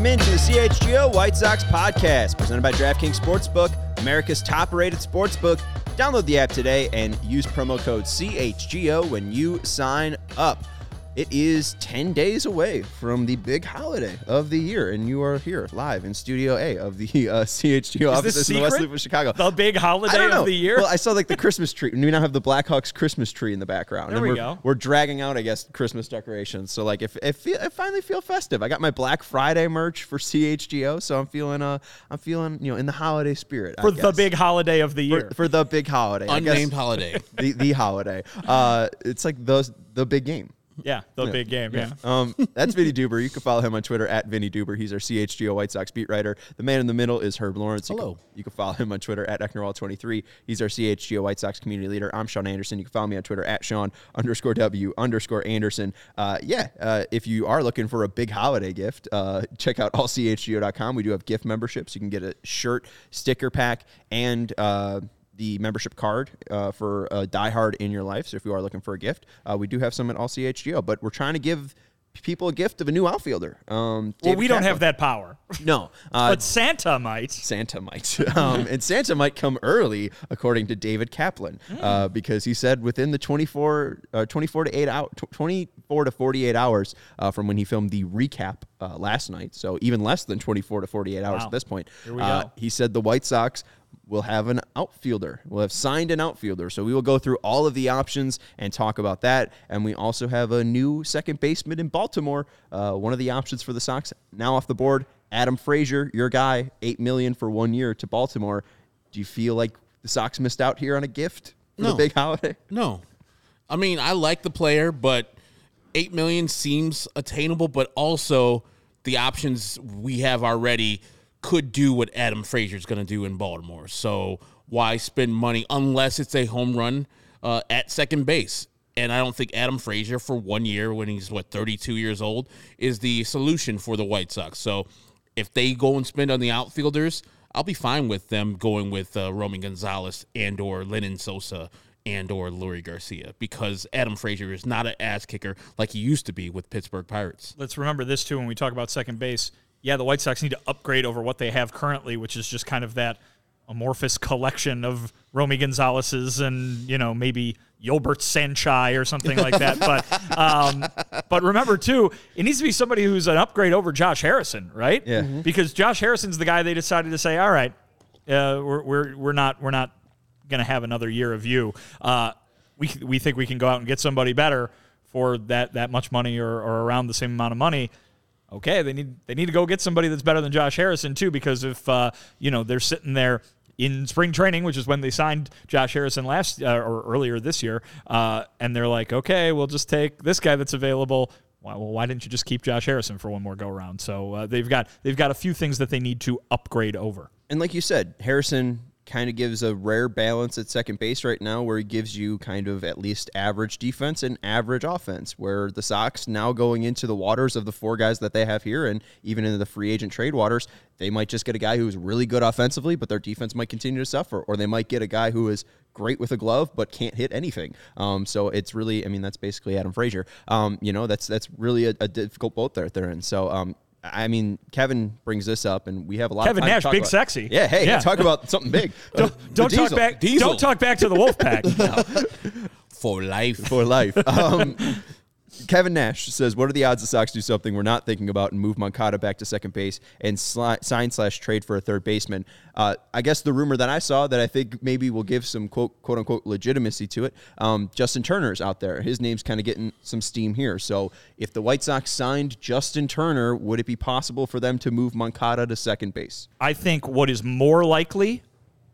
Welcome into the CHGO White Sox podcast, presented by DraftKings Sportsbook, America's top-rated sportsbook. Download the app today and use promo code CHGO when you sign up. It is 10 days away from the big holiday of the year, and you are here live in Studio A of the uh, CHGO offices in the West secret? Loop of Chicago. The big holiday of the year. Well, I saw like the Christmas tree. and We now have the Blackhawks Christmas tree in the background. There and we we're, go. We're dragging out, I guess, Christmas decorations. So like, if if I finally feel festive, I got my Black Friday merch for CHGO, so I'm feeling uh, I'm feeling you know in the holiday spirit I for the big holiday of the year. for, for the big holiday, I guess Unnamed holiday. the the holiday. Uh, it's like those the big game. Yeah, the big game. Yeah. Um, that's Vinnie Duber. You can follow him on Twitter at Vinnie Duber. He's our CHGO White Sox beat writer. The man in the middle is Herb Lawrence. You Hello. Can, you can follow him on Twitter at Ecknerwall23. He's our CHGO White Sox community leader. I'm Sean Anderson. You can follow me on Twitter at Sean underscore W underscore Anderson. Uh, yeah, uh, if you are looking for a big holiday gift, uh, check out allchgo.com. We do have gift memberships. You can get a shirt, sticker pack, and uh, the membership card uh, for a diehard in your life. So if you are looking for a gift, uh, we do have some at all CHGO. But we're trying to give people a gift of a new outfielder. Um, Well, we don't have that power, No, uh, but Santa might. Santa might. Um, and Santa might come early, according to David Kaplan, uh, because he said within the 24, uh, 24 to 8 hour, tw- 24 to 48 hours uh, from when he filmed the recap uh, last night. So even less than 24 to 48 hours Wow. at this point. Here we uh, go. He said the White Sox will have an outfielder. We'll have signed an outfielder. So we will go through all of the options and talk about that. And we also have a new second baseman in Baltimore. Uh, one of the options for the Sox now off the board. Adam Frazier, your guy, eight million for one year to Baltimore. Do you feel like the Sox missed out here on a gift for the big holiday? No. I mean, I like the player, but 8 million seems attainable, but also the options we have already could do what Adam Frazier's going to do in Baltimore. So why spend money unless it's a home run uh, at second base? And I don't think Adam Frazier for one year when he's what 32 years old is the solution for the White Sox. So if they go and spend on the outfielders, I'll be fine with them going with uh, Romy Gonzalez and or Lenyn Sosa and or Leury Garcia because Adam Frazier is not an ass kicker like he used to be with Pittsburgh Pirates. Let's remember this too when we talk about second base. Yeah, the White Sox need to upgrade over what they have currently, which is just kind of that amorphous collection of Romy Gonzalez's and you know maybe Yolbert Sanchez or something like that. But um, but remember too, it needs to be somebody who's an upgrade over Josh Harrison, right? Yeah. Mm-hmm. Mhm. Because Josh Harrison's the guy they decided to say, all right, uh, we're, we're we're not we're not going to have another year of you. Uh, we we think we can go out and get somebody better for that that much money or, or around the same amount of money. Okay, they need they need to go get somebody that's better than Josh Harrison too, because if uh, you know they're sitting there in spring training, which is when they signed Josh Harrison last uh, or earlier this year, uh, and they're like, okay, we'll just take this guy that's available. Well, why didn't you just keep Josh Harrison for one more go round? So uh, they've got they've got a few things that they need to upgrade over. And like you said, Harrison kind of gives a rare balance at second base right now where he gives you kind of at least average defense and average offense. Where the Sox now going into the waters of the four guys that they have here and even into the free agent trade waters, they might just get a guy who's really good offensively, but their defense might continue to suffer. Or they might get a guy who is great with a glove but can't hit anything. Um, so it's really, I mean, that's basically Adam Frazier. Um, you know, that's that's really a, a difficult boat that they're in. So um, I mean, Kevin brings this up, and we have a lot. Kevin of time to Nash, talk big about- sexy. Yeah, hey, Yeah. talk about something big. Uh, Don't, don't talk diesel back. Diesel. Don't talk back to the Wolfpack. For life. for life. Um, Kevin Nash says, "What are the odds the Sox do something we're not thinking about and move Moncada back to second base and sli- sign slash trade for a third baseman?" Uh, I guess the rumor that I saw that I think maybe will give some quote quote unquote legitimacy to it. Um, Justin Turner's out there. His name's kind of getting some steam here. So if the White Sox signed Justin Turner, would it be possible for them to move Moncada to second base? I think what is more likely,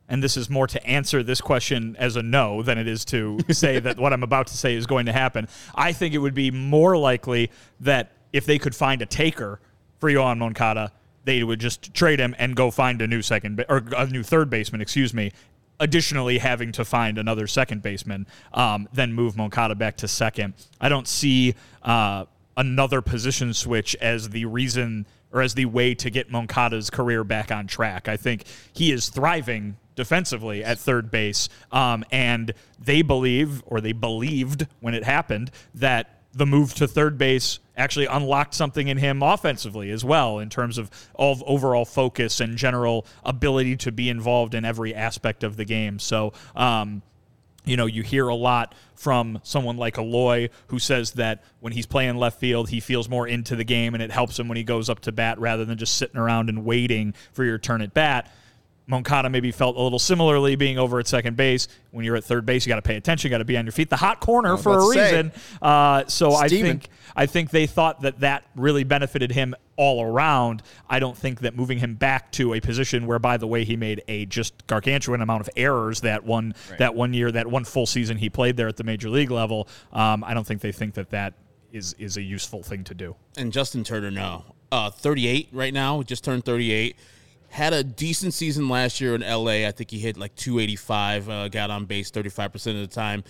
and this is more to answer this question as a no than it is to say that what I'm about to say is going to happen. I think it would be more likely that if they could find a taker for Yoan Moncada, they would just trade him and go find a new second or a new third baseman, excuse me. Additionally, having to find another second baseman, um, then move Moncada back to second. I don't see uh, another position switch as the reason or as the way to get Moncada's career back on track. I think he is thriving defensively at third base, um, and they believe or they believed when it happened that the move to third base actually unlocked something in him offensively as well in terms of, of overall focus and general ability to be involved in every aspect of the game. So, um, you know, you hear a lot from someone like Eloy who says that when he's playing left field, he feels more into the game and it helps him when he goes up to bat rather than just sitting around and waiting for your turn at bat. Moncada maybe felt a little similarly being over at second base. When you're at third base, you got to pay attention, you got to be on your feet. The hot corner for a reason. Uh, so I think I think they thought that that really benefited him all around. I don't think that moving him back to a position where, by the way, he made a just gargantuan amount of errors that one right. that one year, that one full season he played there at the major league level. Um, I don't think they think that that is is a useful thing to do. And Justin Turner, no, uh, 38 right now, just turned 38 had a decent season last year in LA. I think he hit like 285, uh, got on base 35% of the time.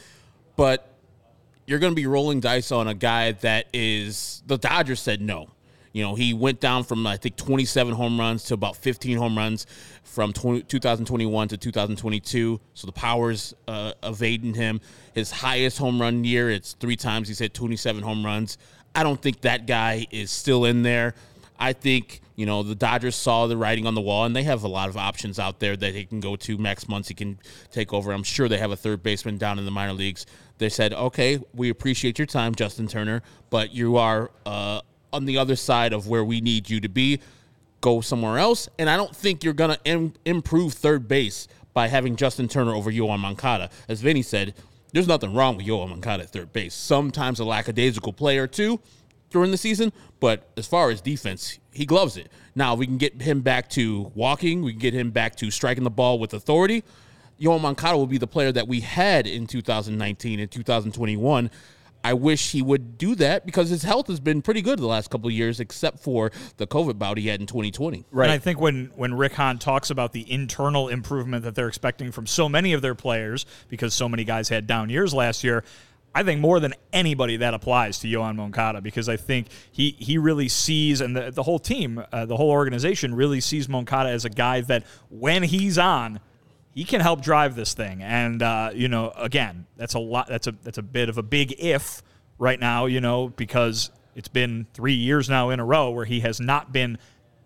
But you're going to be rolling dice on a guy that is the Dodgers said no. You know, he went down from I think 27 home runs to about 15 home runs from 20, 2021 to 2022. So the powers uh, evading him. His highest home run year, it's three times he's hit 27 home runs. I don't think that guy is still in there. I think you know the Dodgers saw the writing on the wall, and they have a lot of options out there that they can go to. Max Muncy can take over. I'm sure they have a third baseman down in the minor leagues. They said, "Okay, we appreciate your time, Justin Turner, but you are uh, on the other side of where we need you to be. Go somewhere else." And I don't think you're gonna Im- improve third base by having Justin Turner over Yoan Moncada. As Vinnie said, there's nothing wrong with Yoan Moncada at third base. Sometimes a lackadaisical play or two during the season, but as far as defense, he gloves it. Now if we can get him back to walking. We can get him back to striking the ball with authority. Yoan Moncada will be the player that we had in 2019 and 2021. I wish he would do that because his health has been pretty good the last couple of years, except for the COVID bout he had in 2020. Right. And I think when when Rick Hahn talks about the internal improvement that they're expecting from so many of their players, because so many guys had down years last year, I think more than anybody that applies to Yoan Moncada because I think he he really sees and the, the whole team, uh, the whole organization really sees Moncada as a guy that when he's on, he can help drive this thing. And uh, you know, again, that's a lot. That's a that's a bit of a big if right now. You know, because it's been three years now in a row where he has not been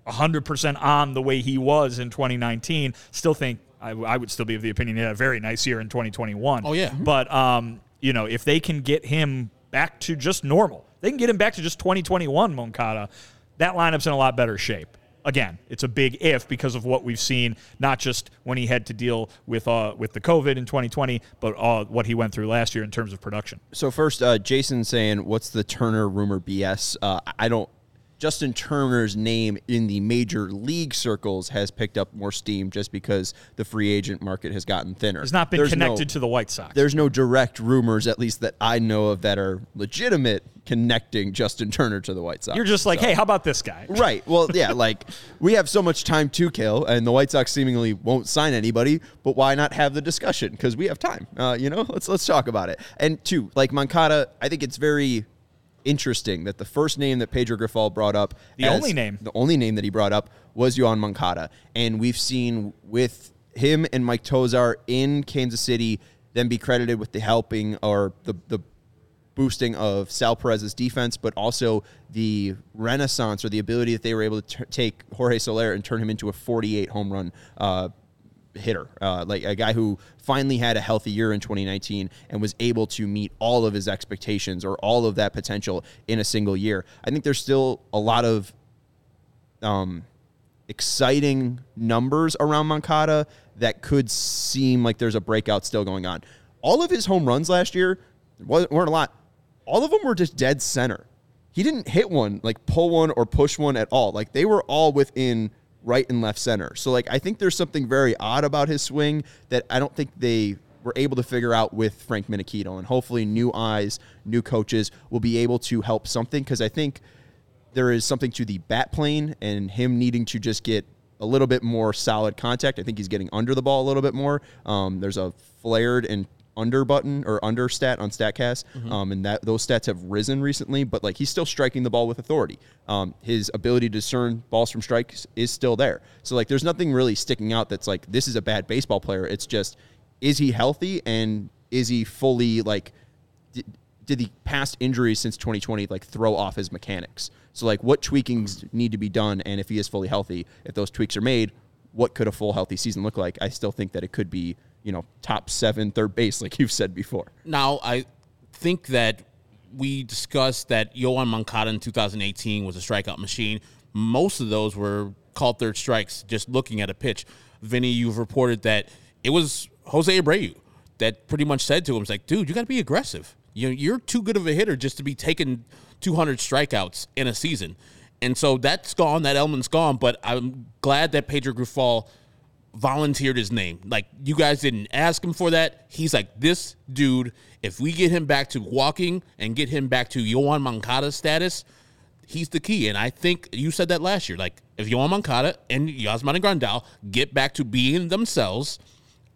100% on the way he was in 2019. Still think I, I, would still be of the opinion he had a very nice year in 2021. Oh yeah, but um, you know, if they can get him back to just normal, they can get him back to just 2021 Moncada, that lineup's in a lot better shape. Again, it's a big if because of what we've seen, not just when he had to deal with uh, with the COVID in 2020, but uh, what he went through last year in terms of production. So first, uh, Jason saying, "What's the Turner rumor BS?" Uh, I don't Justin Turner's name in the major league circles has picked up more steam just because the free agent market has gotten thinner. He's not been there's connected no, to the White Sox. There's no direct rumors, at least that I know of, that are legitimate connecting Justin Turner to the White Sox. You're just like, so. hey, how about this guy? Right. Well, yeah, like we have so much time to kill, and the White Sox seemingly won't sign anybody. But why not have the discussion? Because we have time. Uh, you know, let's let's talk about it. And two, like Moncada, I think it's very interesting that the first name that Pedro Grifol brought up, the only name, the only name that he brought up was Yoan Moncada, and we've seen with him and Mike Tosar in Kansas City, then be credited with the helping or the the boosting of Sal Perez's defense, but also the renaissance or the ability that they were able to t- take Jorge Soler and turn him into a 48 home run uh, hitter, uh, like a guy who finally had a healthy year in 2019 and was able to meet all of his expectations or all of that potential in a single year. I think there's still a lot of um, exciting numbers around Moncada that could seem like there's a breakout still going on. All of his home runs last year weren't a lot. All of them were just dead center. He didn't hit one, like pull one or push one at all. Like they were all within right and left center. So like I think there's something very odd about his swing that I don't think they were able to figure out with Frank Menechino. And hopefully new eyes, new coaches will be able to help something because I think there is something to the bat plane and him needing to just get a little bit more solid contact. I think he's getting under the ball a little bit more. Um, there's a flared and under button or under stat on Statcast, mm-hmm. um, and that those stats have risen recently. But like he's still striking the ball with authority. Um, his ability to discern balls from strikes is still there. So like there's nothing really sticking out that's like this is a bad baseball player. It's just is he healthy and is he fully like. D- did the past injuries since 2020 like throw off his mechanics? So like what tweakings need to be done and if he is fully healthy, if those tweaks are made, what could a full healthy season look like? I still think that it could be, you know, top seven third base like you've said before. Now, I think that we discussed that Yoan Moncada in 2018 was a strikeout machine. Most of those were called third strikes just looking at a pitch. Vinnie, you've reported that it was Jose Abreu that pretty much said to him, "It's like, dude, you got to be aggressive. You know, you're too good of a hitter just to be taking 200 strikeouts in a season." And so that's gone. That element's gone. But I'm glad that Pedro Grifol volunteered his name. Like you guys didn't ask him for that. He's like this dude. If we get him back to walking and get him back to Yoan Moncada status, he's the key. And I think you said that last year. Like if Yoan Moncada and Yasmani Grandal get back to being themselves,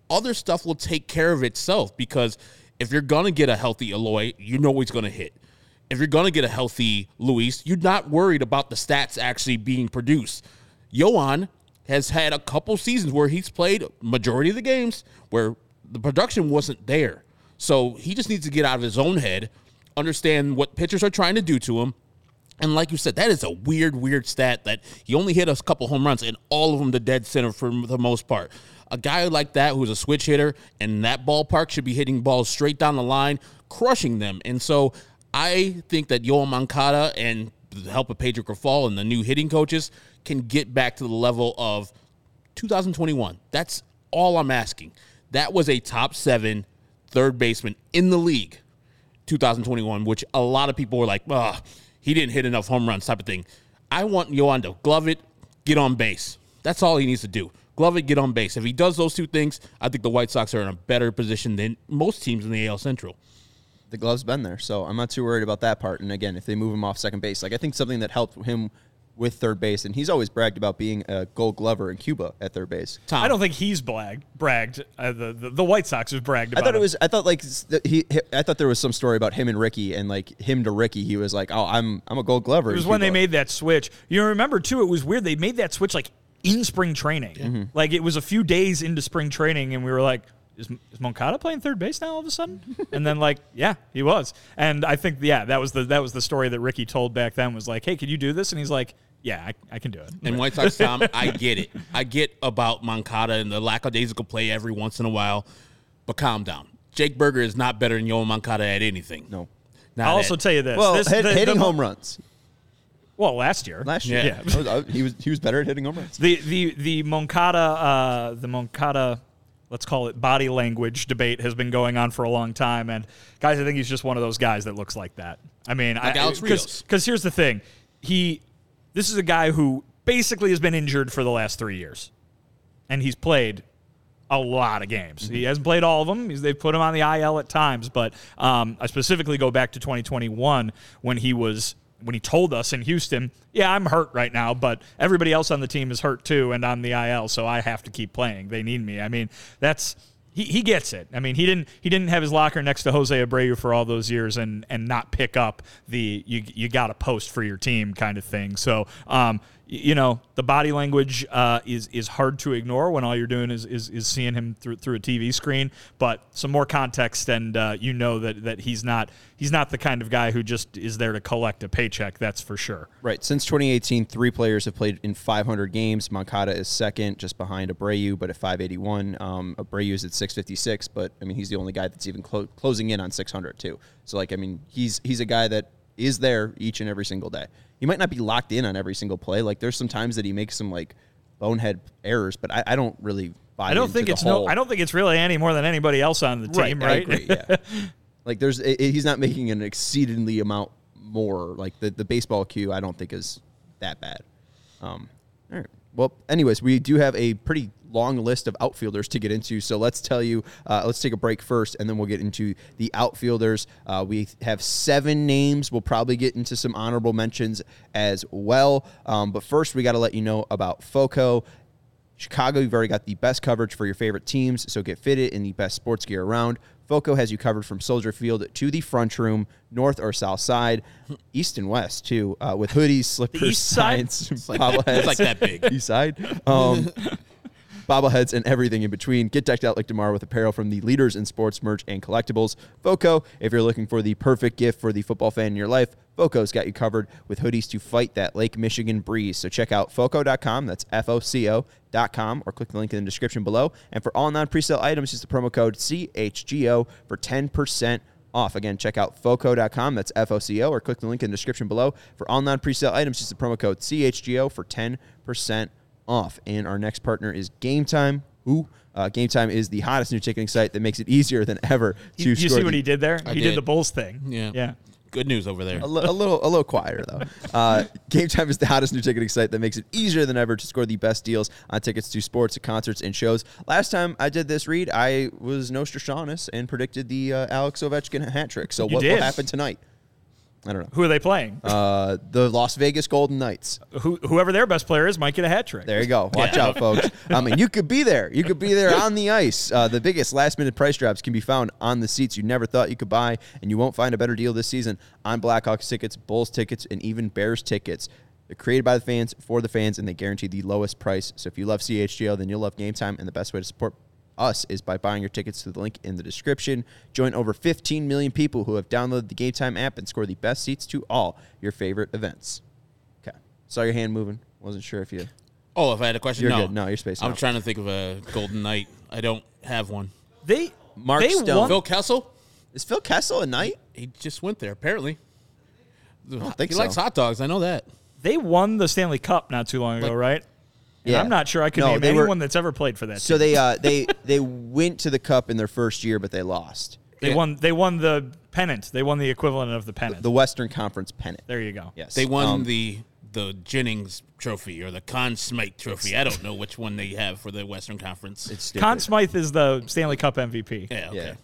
other stuff will take care of itself. Because if you're gonna get a healthy Eloy, you know he's gonna hit. If you're gonna get a healthy Luis, you're not worried about the stats actually being produced. Yoan has had a couple seasons where he's played majority of the games where the production wasn't there. So he just needs to get out of his own head, understand what pitchers are trying to do to him. And like you said, that is a weird, weird stat that he only hit a couple home runs and all of them to dead center for the most part. A guy like that who's a switch hitter and that ballpark should be hitting balls straight down the line, crushing them. And so I think that Yoel Moncada and the help of Pedro Grifol and the new hitting coaches can get back to the level of 2021. That's all I'm asking. That was a top seven third baseman in the league, 2021, which a lot of people were like, "Ah, he didn't hit enough home runs," type of thing. I want Yoan to glove it, get on base. That's all he needs to do. Glove it, get on base. If he does those two things, I think the White Sox are in a better position than most teams in the AL Central. The glove's been there, so I'm not too worried about that part. And again, if they move him off second base, like I think something that helped him with third base, and he's always bragged about being a Gold Glover in Cuba at third base. Tom, I don't think he's bragged. Bragged. Uh, the, the the White Sox have bragged About I thought it was. I thought like he, he- I thought there was some story about him and Ricky, and like him to Ricky, he was like, "Oh, I'm I'm a Gold Glover." It in was when they made that switch. You remember too? It was weird. They made that switch like in spring training. Mm-hmm. Like it was a few days into spring training, and we were like, "Is, is Moncada playing third base now all of a sudden?" and then like, yeah, he was. And I think yeah, that was the that was the story that Ricky told back then. Was like, "Hey, can you do this?" And he's like, "Yeah, I, I can do it." And White Sox Tom, I get it. I get about Moncada and the lackadaisical play every once in a while, but calm down. Jake Burger is not better than Yoel Moncada at anything. No. Not I'll at- also tell you this. Well, this, hit, the- the hitting Mon- home runs Well, last year. last year. Yeah. I was- I- he was he was better at hitting home runs. The the the Moncada uh, the Moncada let's call it body language debate has been going on for a long time and guys I think he's just one of those guys that looks like that. I mean, Like I, Alex Rios. cuz here's the thing. He this is a guy who basically has been injured for the last 3 years. And he's played a lot of games. He hasn't played all of them. He's, they've put him on the IL at times, but um, I specifically go back to 2021 when he was when he told us in Houston, "Yeah, I'm hurt right now, but everybody else on the team is hurt too, and I'm the IL, so I have to keep playing. They need me." I mean, that's he, he gets it. I mean, he didn't he didn't have his locker next to Jose Abreu for all those years and and not pick up the you you got to post for your team kind of thing. So, um, you know, the body language uh, is is hard to ignore when all you're doing is is, is seeing him through through a TV screen. But some more context, and uh, you know that that he's not he's not the kind of guy who just is there to collect a paycheck. That's for sure. Right. Since 2018, three players have played in 500 games. Moncada is second, just behind Abreu, but at 581. Um, Abreu is at 656, but I mean he's the only guy that's even clo- closing in on 600 too. So like I mean he's he's a guy that is there each and every single day. He might not be locked in on every single play. Like there's some times that he makes some like bonehead errors, but I, I don't really buy. I don't think it's whole, no. I don't think it's really any more than anybody else on the team, I right? agree, yeah. like there's i- i- he's not making an exceedingly amount more. Like the, the baseball queue, I don't think is that bad. Um, all right. Well, anyways, we do have a pretty long list of outfielders to get into. So let's tell you, uh, let's take a break first, and then we'll get into the outfielders. Uh, we have seven names. We'll probably get into some honorable mentions as well. Um, but first, we got to let you know about FOCO. Chicago, you've already got the best coverage for your favorite teams, so get fitted in the best sports gear around. Foco has you covered from Soldier Field to the front room, north or south side, east and west too, uh, with hoodies, slippers, east side? signs, like- bobbleheads. it's like that big. East side. Um, bobbleheads, and everything in between. Get decked out like tomorrow with apparel from the leaders in sports merch and collectibles. Foco, if you're looking for the perfect gift for the football fan in your life, Foco's got you covered with hoodies to fight that Lake Michigan breeze. So check out foco.com, that's F O C O.com, or click the link in the description below. And for all non presale items, use the promo code CHGO for 10% off. Again, check out foco.com, that's F O C O, or click the link in the description below. For all non presale items, use the promo code CHGO for 10% off. And our next partner is Game Time. Who? Uh, Game Time is the hottest new ticketing site that makes it easier than ever to You, you score see the- what he did there? he did. did. the Bulls thing. Yeah. Yeah. Good news over there. a, li- a little a little quieter though. Uh, Game Time is the hottest new ticketing site that makes it easier than ever to score the best deals on tickets to sports, concerts, and shows. Last time I did this read, I was Nostradamus and predicted the uh, Alex Ovechkin hat trick. So You what will happen tonight? I don't know. Who are they playing? Uh, the Las Vegas Golden Knights. Who, whoever their best player is might get a hat trick. There you go. Watch out, folks. I mean, you could be there. You could be there on the ice. Uh, the biggest last minute price drops can be found on the seats you never thought you could buy, and you won't find a better deal this season on Blackhawks tickets, Bulls tickets, and even Bears tickets. They're created by the fans for the fans, and they guarantee the lowest price. So if you love CHGO, then you'll love Game Time, and the best way to support us is by buying your tickets through the link in the description. Join over 15 million people who have downloaded the Game Time app and score the best seats to all your favorite events. Okay. Saw your hand moving. Wasn't sure if you. Oh, if I had a question, You're no, good. No, you're spacing I'm out. trying to think of a Golden Knight. I don't have one. They Mark they Stone. won- Phil Kessel, Is Phil Kessel a knight? he just went there. Apparently, I don't think he so. likes hot dogs. I know that. They won the Stanley Cup not too long ago, Like- right? And Yeah. I'm not sure I could No, name they were- anyone that's ever played for that. So team. they uh, they they went to the cup in their first year, but they lost they Yeah. won. They won the pennant. They won the equivalent of the pennant. the Western Conference pennant. there you go. Yes, They won Um, the the Jennings Trophy or the Conn Smythe Trophy. I don't know which one they have for the Western Conference. It's stupid. Conn Smythe is the Stanley Cup MVP. yeah, okay. yeah.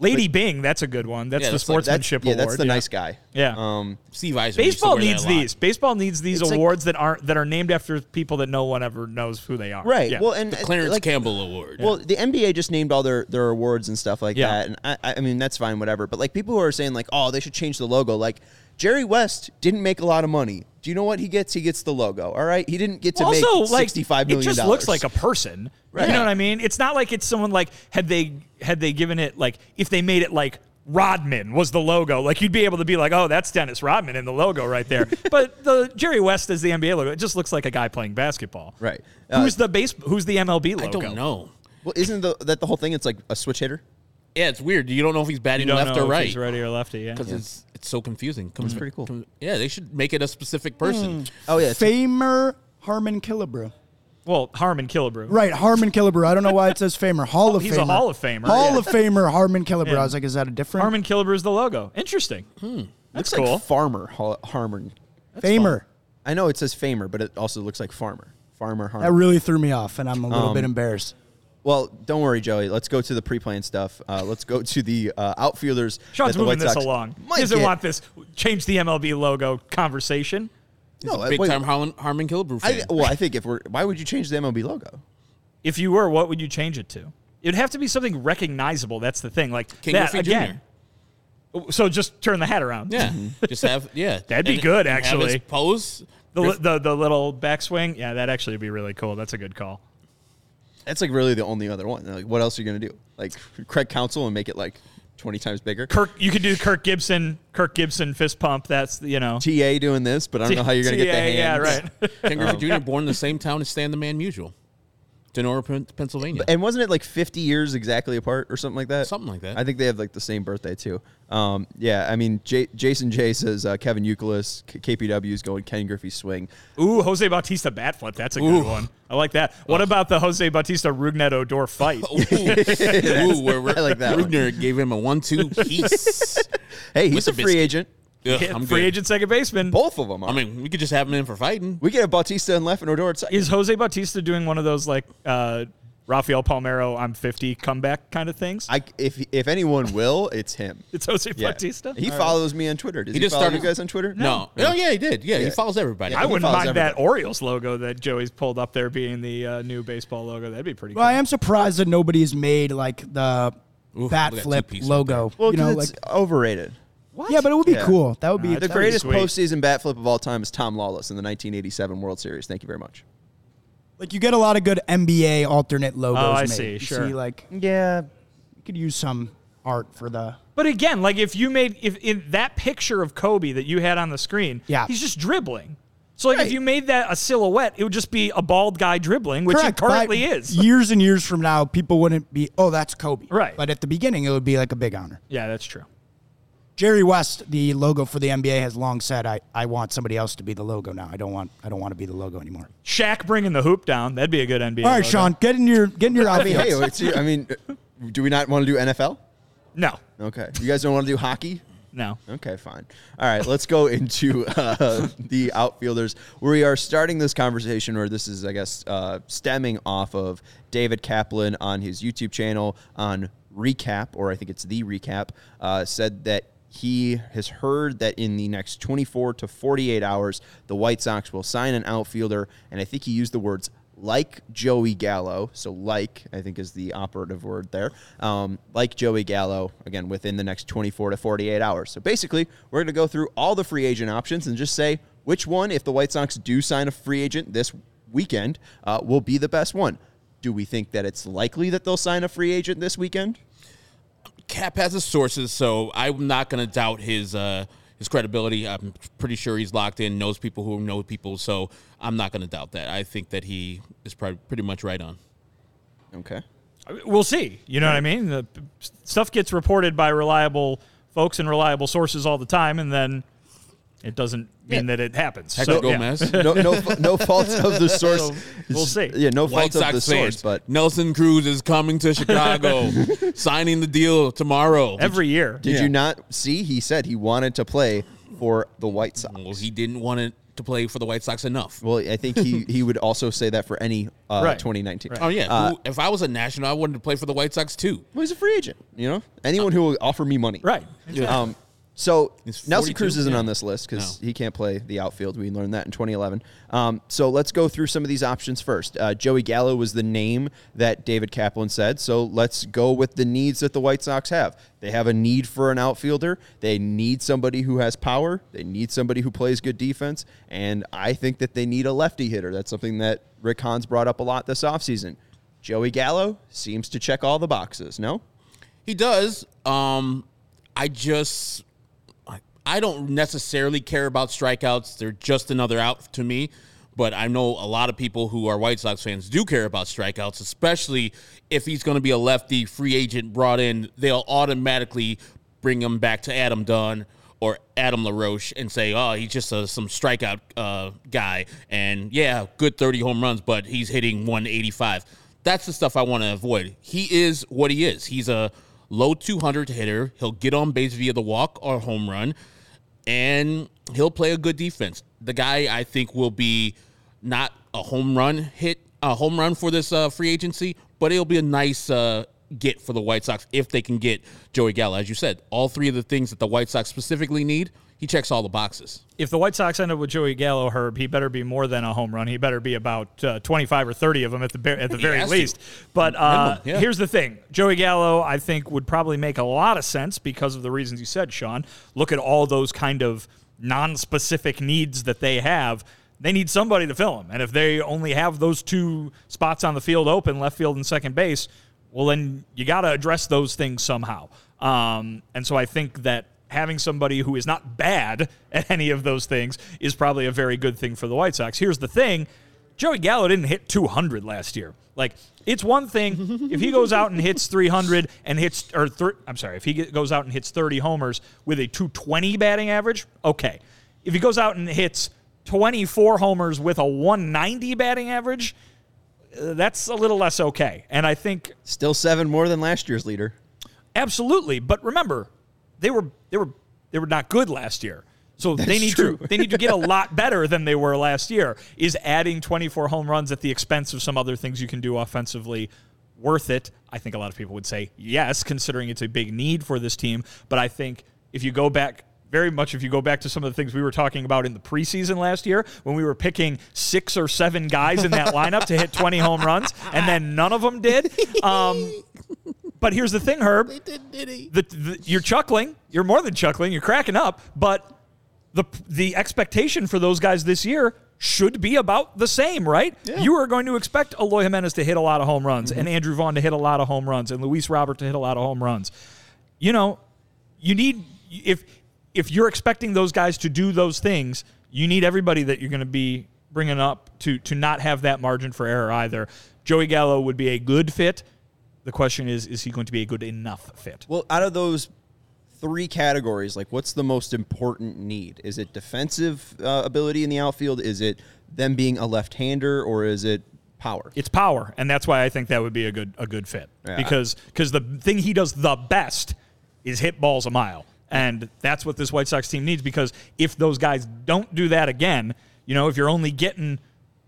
Lady Byng, that's a good one. That's Yeah, the that's like- That's, sportsmanship yeah, award. that's the nice guy. Yeah. Um, Steve Eisner. Baseball needs these. Baseball needs these It's like- awards that aren't that are named after people that no one ever knows who they are. right. Yeah. Well, and The Clarence like, Campbell Award. Well, the NBA just named all their, their awards and stuff like Yeah. that, and I, I mean that's fine, whatever. But like people who are saying like, oh, they should change the logo. Like Jerry West didn't make a lot of money. Do you know what he gets? He gets the logo. All right, he didn't get to also make like sixty five million. it just looks like a person. Right. You know what I mean? It's not like it's someone like had they had they given it like if they made it like Rodman was the logo, like you'd be able to be like, oh, that's Dennis Rodman in the logo right there. but the Jerry West is the NBA logo. It just looks like a guy playing basketball. right. Uh, Who's the base? Who's the MLB logo? I don't know. well, isn't the, that the whole thing? It's like a switch hitter. Yeah, it's weird. You don't know if he's You batting don't left know or if right he's righty or lefty. Yeah. because it's it's so confusing. Comes pretty cool. com- yeah, they should make it a specific person. Oh yeah, it's- Famer Harmon Killebrew. Well, Harmon Killebrew. Right, Harmon Killebrew. I don't know why it says Famer. Hall of He's a Famer. Hall of Famer. Hall Yeah. of Famer Harmon Killebrew. Yeah. I was like, is that a different Harmon Killebrew is the logo. Interesting. Hmm. That's looks cool. like farmer Har- Harmon. Famer? I know it says famer, but it also looks like farmer. Farmer That really threw me off, and I'm a little Um, bit embarrassed. Well, don't worry, Joey. Let's go to the pre-planned stuff. Uh, let's go to the uh, outfielders. Sean's the moving White this Sox along. He doesn't get. want this change the MLB logo conversation. He's No, a big wait. time Harlan, Harmon Killebrew I, fan. well, I think if we're, why would you change the MLB logo? If you were, what would you change it to? It'd have to be something recognizable. That's the thing. Like King that Griffey again. So just turn the hat around. yeah, just have yeah. That'd be And- good, and have his actually. pose. The, the the little backswing. Yeah, that actually would be really cool. That's a good call. That's like really the only other one. Like, what else are you gonna do? Like Craig Counsell and make it like twenty times bigger. Kirk, you could do Kirk Gibson. Kirk Gibson fist pump. That's you know. TA doing this, but I don't know how you're gonna get the TA, hands. Yeah, right. Ken Griffey Jr. born in the same town as Stan the Man Musial, Donora, Pennsylvania. And wasn't it like 50 years exactly apart or something like that? Something like that. I think they have like the same birthday too. Um, yeah, I mean, J- Jason J says uh, Kevin Euclid, K- KPW is going Ken Griffey swing. Ooh, Jose Bautista bat flip. That's a good one. I like that. What about the Jose Bautista Rougned Odor fight? Ooh, Ooh, where I like that one. Rougned gave him a one-two piece. Hey, he's With a free agent. Ugh, Yeah, I'm Free good. agent second baseman. Both of them are. I mean, we could just have him in for fighting. we get a Bautista and left and Odor at second. Is Jose Bautista doing one of those like uh, Rafael Palmeiro I'm 50 comeback kind of things? I, if if anyone will, it's him. it's Jose Yeah. Bautista. He All right. follows me on Twitter. Does he, He just follow started- you guys on Twitter? No. Oh, yeah, he did. Yeah, Yeah. he follows everybody. I he wouldn't follows mind that. Orioles logo that Joey's pulled up there being the uh, new baseball logo. That'd be pretty Well, cool. I am surprised that nobody's made like the Oof, bat look at that flip two-piece right logo. Well, you know, 'cause like it's overrated. Yeah, but it would be Yeah. cool. That would be Uh, The That'd be greatest postseason bat flip of all time is Tom Lawless in the 1987 World Series. Thank you very much. Like you get a lot of good NBA alternate logos. Oh, I made. see, You sure. See, like yeah, you could use some art for the. But again, like if you made if in that picture of Kobe that you had on the screen, Yeah. he's just dribbling. So like Right. if you made that a silhouette, it would just be a bald guy dribbling, which Correct. it currently But is. Years and years from now, people wouldn't be, oh, that's Kobe. Right. But at the beginning, it would be like a big honor. Yeah, that's true. Jerry West, the logo for the NBA, has long said, "I, I want somebody else to be the logo now. I don't want I don't want to be the logo anymore." Shaq bringing the hoop down, that'd be a good NBA. All right, logo. Sean, get in your get in your I mean, outfit. hey, it's, I mean, do we not want to do NFL? No, Okay. You guys don't want to do hockey? no. Okay, fine. All right, let's go into uh, the outfielders. We are starting this conversation, or this is, I guess, uh, stemming off of David Kaplan on his YouTube channel on Recap, or I think it's the Recap, uh, said that he has heard that in the next 24 to 48 hours, the White Sox will sign an outfielder, and I think he used the words like Joey Gallo. So, like, I think is the operative word there. Um, like Joey Gallo, again, within the next 24 to 48 hours. So, basically, we're going to go through all the free agent options and just say which one, if the White Sox do sign a free agent this weekend, uh, will be the best one. Do we think that it's likely that they'll sign a free agent this weekend? Cap has his sources, so I'm not going to doubt his uh, his credibility. I'm pretty sure he's locked in, knows people who know people, so I'm not going to doubt that. I think that he is probably pretty much right on. Okay. We'll see. You know what I mean? The stuff gets reported by reliable folks and reliable sources all the time, and then it doesn't mean that it happens. Hector So, yeah. Gomez. No, no, no fault of the source. So, we'll see. Yeah, no White fault of Sox the source, fans, but Nelson Cruz is coming to Chicago, signing the deal tomorrow. Every year. did Yeah. you not see? He said he wanted to play for the White Sox. well, he didn't want it to play for the White Sox enough. Well, I think he, he would also say that for any uh, Right. 2019. Right. Oh yeah, Uh, if I was a national, I wanted to play for the White Sox too. well, he's a free agent. You know, anyone who will offer me money. Right. Um, so Nelson Cruz isn't Yeah. on this list because No. he can't play the outfield. We learned that in 2011. Um, so let's go through some of these options first. Uh, Joey Gallo was the name that David Kaplan said. So let's go with the needs that the White Sox have. They have a need for an outfielder. They need somebody who has power. They need somebody who plays good defense. And I think that they need a lefty hitter. That's something that Rick Hahn's brought up a lot this offseason. Joey Gallo seems to check all the boxes. No? He does. Um, I just, I- don't necessarily care about strikeouts. They're just another out to me. But I know a lot of people who are White Sox fans do care about strikeouts, especially if he's going to be a lefty free agent brought in. They'll automatically bring him back to Adam Dunn or Adam LaRoche and say, oh, he's just a, some strikeout uh, guy. And yeah, good 30 home runs, but he's hitting 185. That's the stuff I want to avoid. He is what he is. He's a low 200 hitter. He'll get on base via the walk or home run, and he'll play a good defense. The guy I think will be not a home run hit, a home run for this uh, free agency, but it'll be a nice uh, get for the White Sox if they can get Joey Gallo. As you said, all three of the things that the White Sox specifically need, he checks all the boxes. If the White Sox end up with Joey Gallo, Herb, he better be more than a home run. He better be about uh, 25 or 30 of them at the at the very has to. least. But uh, yeah. here's the thing: Joey Gallo, I think, would probably make a lot of sense because of the reasons you said, Sean. Look at all those kind of non-specific needs that they have. They need somebody to fill them, and if they only have those two spots on the field open, left field and second base, well, then you got to address those things somehow. Um, and so I think that having somebody who is not bad at any of those things is probably a very good thing for the White Sox. Here's the thing Joey Gallo didn't hit 200 last year. Like, it's one thing if he goes out and hits 300 and hits, or thir- I'm sorry, if he goes out and hits 30 homers with a 220 batting average, okay. If he goes out and hits 24 homers with a 190 batting average, that's a little less okay. And I think Still seven more than last year's leader. Absolutely, but remember, they were they were they were not good last year. So they need true. to they need to get a lot better than they were last year. Is adding 24 home runs at the expense of some other things you can do offensively worth it? I think a lot of people would say yes, considering it's a big need for this team. But I think if you go back very much if you go back to some of the things we were talking about in the preseason last year when we were picking six or seven guys in that lineup to hit 20 home runs and then none of them did. Um, but here's the thing, Herb. The, the, you're chuckling. You're more than chuckling. You're cracking up. But the the expectation for those guys this year should be about the same, right? You are going to expect Eloy Jimenez to hit a lot of home runs and Andrew Vaughn to hit a lot of home runs and Luis Robert to hit a lot of home runs. You know, you need if if you're expecting those guys to do those things, you need everybody that you're going to be bringing up to to not have that margin for error either. Joey Gallo would be a good fit. The question is, is he going to be a good enough fit? Well, out of those three categories, like what's the most important need? Is it defensive uh, ability in the outfield? Is it them being a left-hander, or is it power? It's power, and that's why I think that would be a good a good fit Yeah. because because the thing he does the best is hit balls a mile, and that's what this White Sox team needs. Because if those guys don't do that again, you know, if you're only getting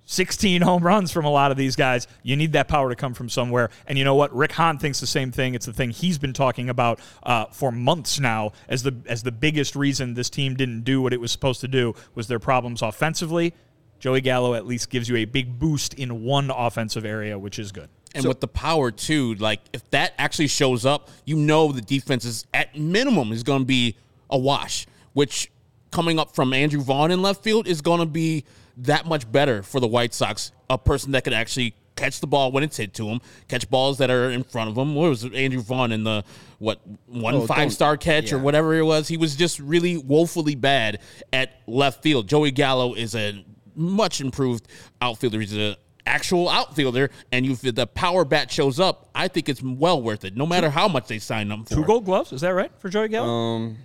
16 home runs from a lot of these guys, you need that power to come from somewhere. And you know what? Rick Hahn thinks the same thing. It's the thing he's been talking about uh, for months now as the as the biggest reason this team didn't do what it was supposed to do was their problems offensively. Joey Gallo at least gives you a big boost in one offensive area, which is good. And with the power too, like if that actually shows up, you know the defense is at minimum is going to be a wash. Which coming up from Andrew Vaughn in left field is going to be that much better for the White Sox. A person that could actually catch the ball when it's hit to him, catch balls that are in front of him. What was it, Andrew Vaughn in the what one Oh, five star catch or whatever it was? He was just really woefully bad at left field. Joey Gallo is a much improved outfielder. He's a actual outfielder, and you if the power bat shows up, I think it's well worth it, no matter how much they sign him for. Two gold gloves, is that right for Joey Gallo? Um,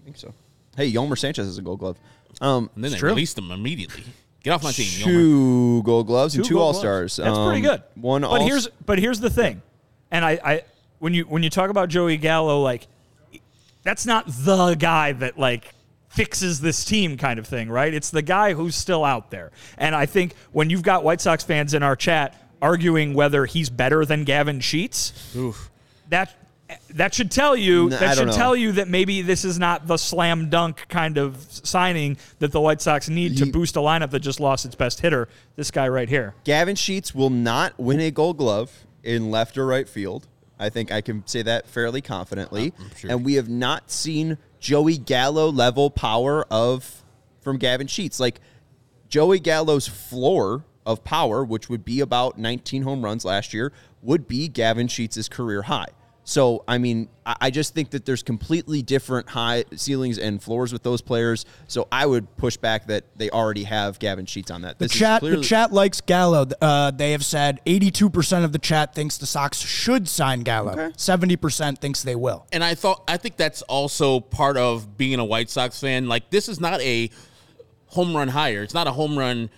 I think so. Hey, Yomer Sanchez has a Gold Glove. Um, and then they true. released him immediately. Get off my team, Yomer. two Gold Gloves and two gold All Stars. That's pretty good. One but all here's but here's the thing, and I, I when you when you talk about Joey Gallo, like that's not the guy that like fixes this team kind of thing, right? It's the guy who's still out there. And I think when you've got White Sox fans in our chat arguing whether he's better than Gavin Sheets, that that should tell you N- I that should know. tell you that maybe this is not the slam dunk kind of signing that the White Sox need to boost a lineup that just lost its best hitter. This guy right here. Gavin Sheets will not win a Gold Glove in left or right field. I think I can say that fairly confidently. sure. And we have not seen Joey Gallo level power of from Gavin Sheets. Like Joey Gallo's floor of power, which would be about 19 home runs last year, would be Gavin Sheets' career high. So, I mean, I I just think that there's completely different high ceilings and floors with those players. So, I would push back that they already have Gavin Sheets on that. The This is chat, clearly- the chat likes Gallo. Uh, they have said 82% of the chat thinks the Sox should sign Gallo. 70% thinks they will. and I thought I think that's also part of being a White Sox fan. Like this is not a home run hire. It's not a home run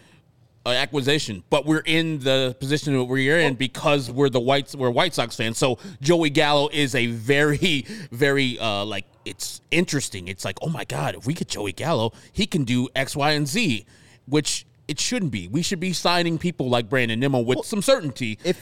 acquisition, but we're in the position that we're in because we're the Whites. We're White Sox fans. So Joey Gallo is a very, very uh, like it's interesting. It's like oh my god, if we get Joey Gallo, he can do X, Y, and Z, which it shouldn't be. We should be signing people like Brandon Nimmo with some certainty. if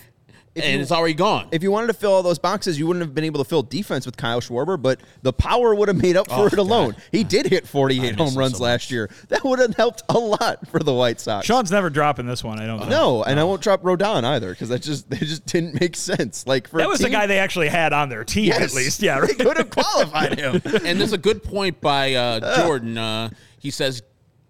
and you- it's already gone. if you wanted to fill all those boxes, you wouldn't have been able to fill defense with Kyle Schwarber, but the power would have made up for Oh, it alone. God. He did hit 48 home runs so last year. That would have helped a lot for the White Sox. Sean's never dropping this one. I don't Know. no, and I won't drop Rodon either because that just they just didn't make sense. Like for That a was the guy they actually had on their team, Yes. at least. Yeah, they right. could have qualified him. and there's a good point by uh, Jordan. Uh, he says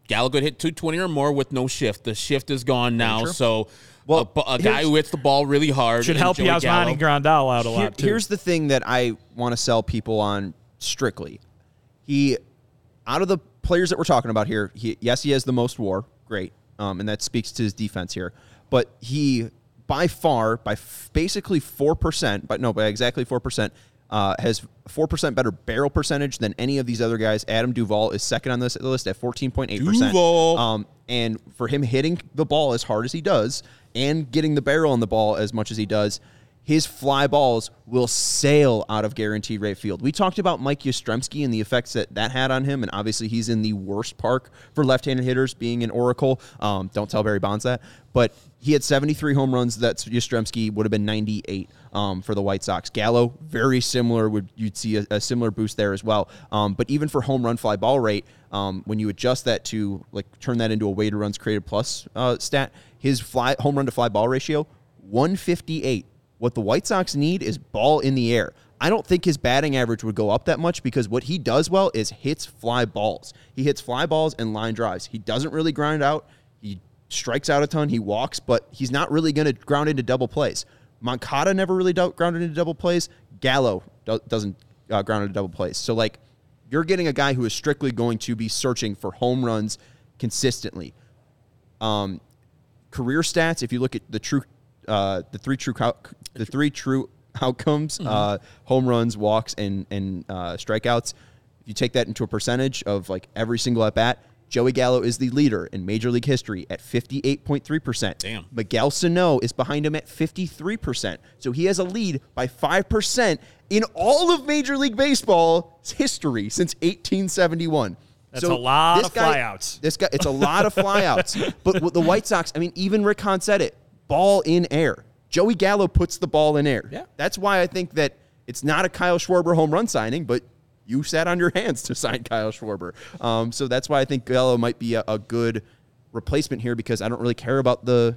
Gallagher hit 220 or more with no shift. The shift is gone now. So, Well, a, a guy who hits the ball really hard Should help Joey Yasmani Grandal out a Here- lot too. here's the thing that I want to sell people on strictly. He, out of the players that we're talking about here, he, yes, he has the most WAR, great, um, and that speaks to his defense here. But he, by far, by f- basically four percent, but no, by exactly four percent, uh, has four percent better barrel percentage than any of these other guys. Adam Duvall is second on this list at fourteen point eight percent. Duvall. Um, and for him hitting the ball as hard as he does and getting the barrel on the ball as much as he does, his fly balls will sail out of guaranteed rate field. We talked about Mike Yastrzemski and the effects that that had on him, and obviously he's in the worst park for left-handed hitters, being an Oracle. Um, don't tell Barry Bonds that, but he had 73 home runs. That's Yastrzemski would have been 98 um, for the White Sox. Gallo, very similar. Would you'd see a, a similar boost there as well. Um, but even for home run fly ball rate, um, when you adjust that to like turn that into a weighted runs created plus uh, stat, his fly home run to fly ball ratio 158. What the White Sox need is ball in the air. I don't think his batting average would go up that much because what he does well is hits fly balls. He hits fly balls and line drives. He doesn't really grind out. He strikes out a ton, he walks, but he's not really going to ground into double plays. Moncada never really grounded into double plays. Gallo do- doesn't uh, ground into double plays. So like you're getting a guy who is strictly going to be searching for home runs consistently. Um, career stats, if you look at the true, uh, the three true, the three true outcomes, uh, home runs, walks, and and uh, strikeouts. If you take that into a percentage of like every single at bat, Joey Gallo is the leader in Major League history at 58.3%. Damn. Miguel Sano is behind him at 53%. So he has a lead by 5% in all of Major League Baseball's history since 1871. That's a lot of guy- flyouts. This guy, it's a lot of flyouts. but the White Sox, I mean, even Rick Hahn said it: ball in air. Joey Gallo puts the ball in air. Yeah. That's why I think that it's not a Kyle Schwarber home run signing, but you sat on your hands to sign Kyle Schwarber. Um, so that's why I think Gallo might be a, a good replacement here because I don't really care about the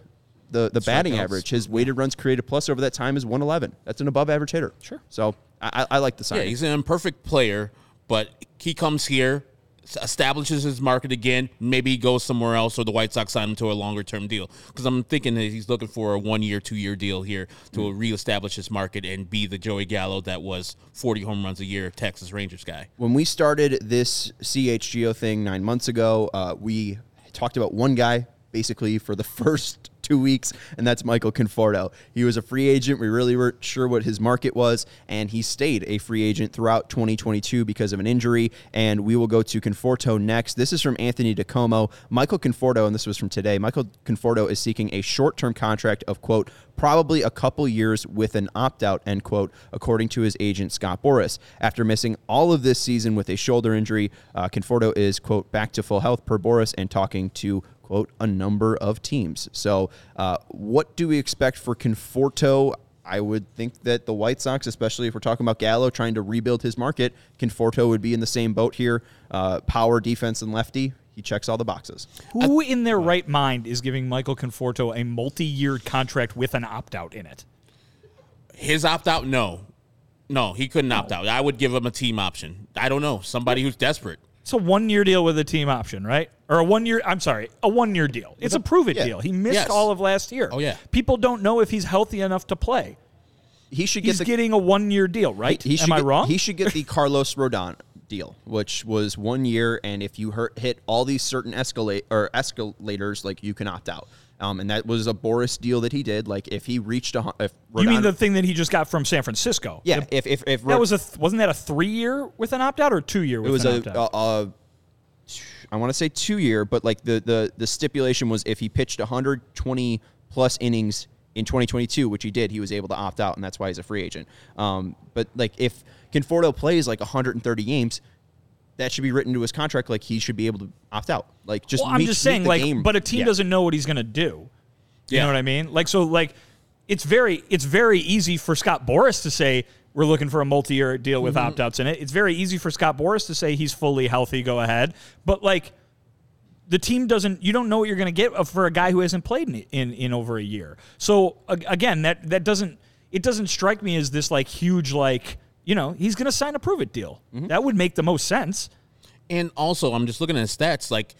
the, the batting average. His weighted runs created plus over that time is 111. That's an above average hitter. Sure. So I, I like the Yeah, signing. he's an imperfect player, but he comes here, establishes his market again. Maybe he goes somewhere else, or the White Sox sign him to a longer term deal. Because I'm thinking that he's looking for a one year, two year deal here to reestablish his market and be the Joey Gallo that was 40 home runs a year Texas Rangers guy. when we started this CHGO thing nine months ago, uh, we talked about one guy basically for the first two weeks, and that's Michael Conforto. He was a free agent. We really weren't sure what his market was, and he stayed a free agent throughout 2022 because of an injury. And we will go to Conforto next. This is from Anthony DiComo. Michael Conforto, and this was from today. Michael Conforto is seeking a short-term contract of quote probably a couple years with an opt-out end quote according to his agent Scott Boras. After missing all of this season with a shoulder injury, uh, Conforto is quote back to full health per Boras and talking to quote a number of teams. So, uh, what do we expect for Conforto? I would think that the White Sox, especially if we're talking about Gallo trying to rebuild his market, Conforto would be in the same boat here. Uh, power, defense, and lefty. He checks all the boxes. Who in their right mind is giving Michael Conforto a multi-year contract with an opt-out in it? His opt out, no. No, he couldn't opt out. I would give him a team option. I don't know. Somebody who's desperate. It's a one-year deal with a team option, right? Or a one-year. I'm sorry, a one-year deal. It's a prove-it yeah. deal. He missed Yes. all of last year. Oh, yeah. People don't know if he's healthy enough to play. He should get He's the getting a one-year deal, right? He should Am I get- wrong? He should get the Carlos Rodon deal, which was one year, and if you hurt, hit all these certain escalate or escalators, like you can opt out. Um, and that was a Boras deal that he did. Like if he reached a, if you mean the thing that he just got from San Francisco? yeah, if if if that was a th- wasn't that a three-year with an opt-out or two-year with it was an a, opt-out? a, a I want to say two year, but like the the the stipulation was if he pitched 120 plus innings in 2022, which he did, he was able to opt out, and that's why he's a free agent. Um, but like if Conforto plays like 130 games, that should be written to his contract. Like he should be able to opt out. Like just well, I'm just saying, like, game. but a team Yeah. doesn't know what he's going to do. You Yeah. know what I mean? Like, so, like, it's very, it's very easy for Scott Boras to say we're looking for a multi-year deal with mm-hmm. opt-outs in it. It's very easy for Scott Boras to say he's fully healthy, go ahead. But like, the team doesn't. You don't know what you're going to get for a guy who hasn't played in, in in over a year. So again, that that doesn't it doesn't strike me as this like huge like you know he's going to sign a prove it deal. Mm-hmm. That would make the most sense. And also, I'm just looking at his stats. Like,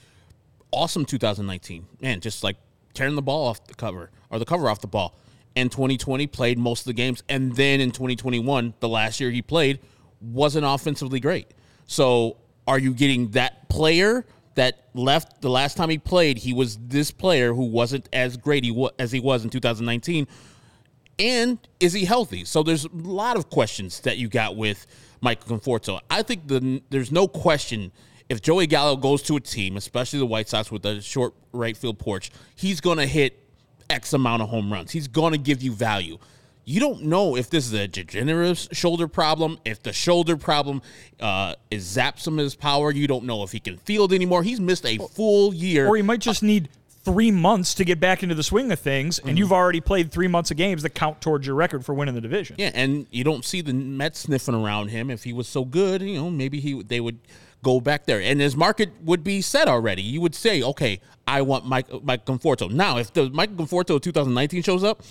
awesome 2019. Man, just like tearing the ball off the cover or the cover off the ball. And 2020 played most of the games. And then in 2021, the last year he played, wasn't offensively great. So are you getting that player that left the last time he played? He was this player who wasn't as great he wa- as he was in 2019 and is he healthy? So there's a lot of questions that you got with Michael Conforto. I think the there's no question if Joey Gallo goes to a team, especially the White Sox with a short right field porch, he's going to hit X amount of home runs. He's going to give you value. You don't know if this is a degenerative shoulder problem, if the shoulder problem uh, is zaps him his power. You don't know if he can field anymore. He's missed a full year. or he might just need three months to get back into the swing of things, and you've already played three months of games that count towards your record for winning the division. Yeah, and you don't see the Mets sniffing around him. If he was so good, you know, maybe he they would go back there, and his market would be set already. You would say, okay, I want Mike Mike Conforto. Now, if the Mike Conforto 2019 shows up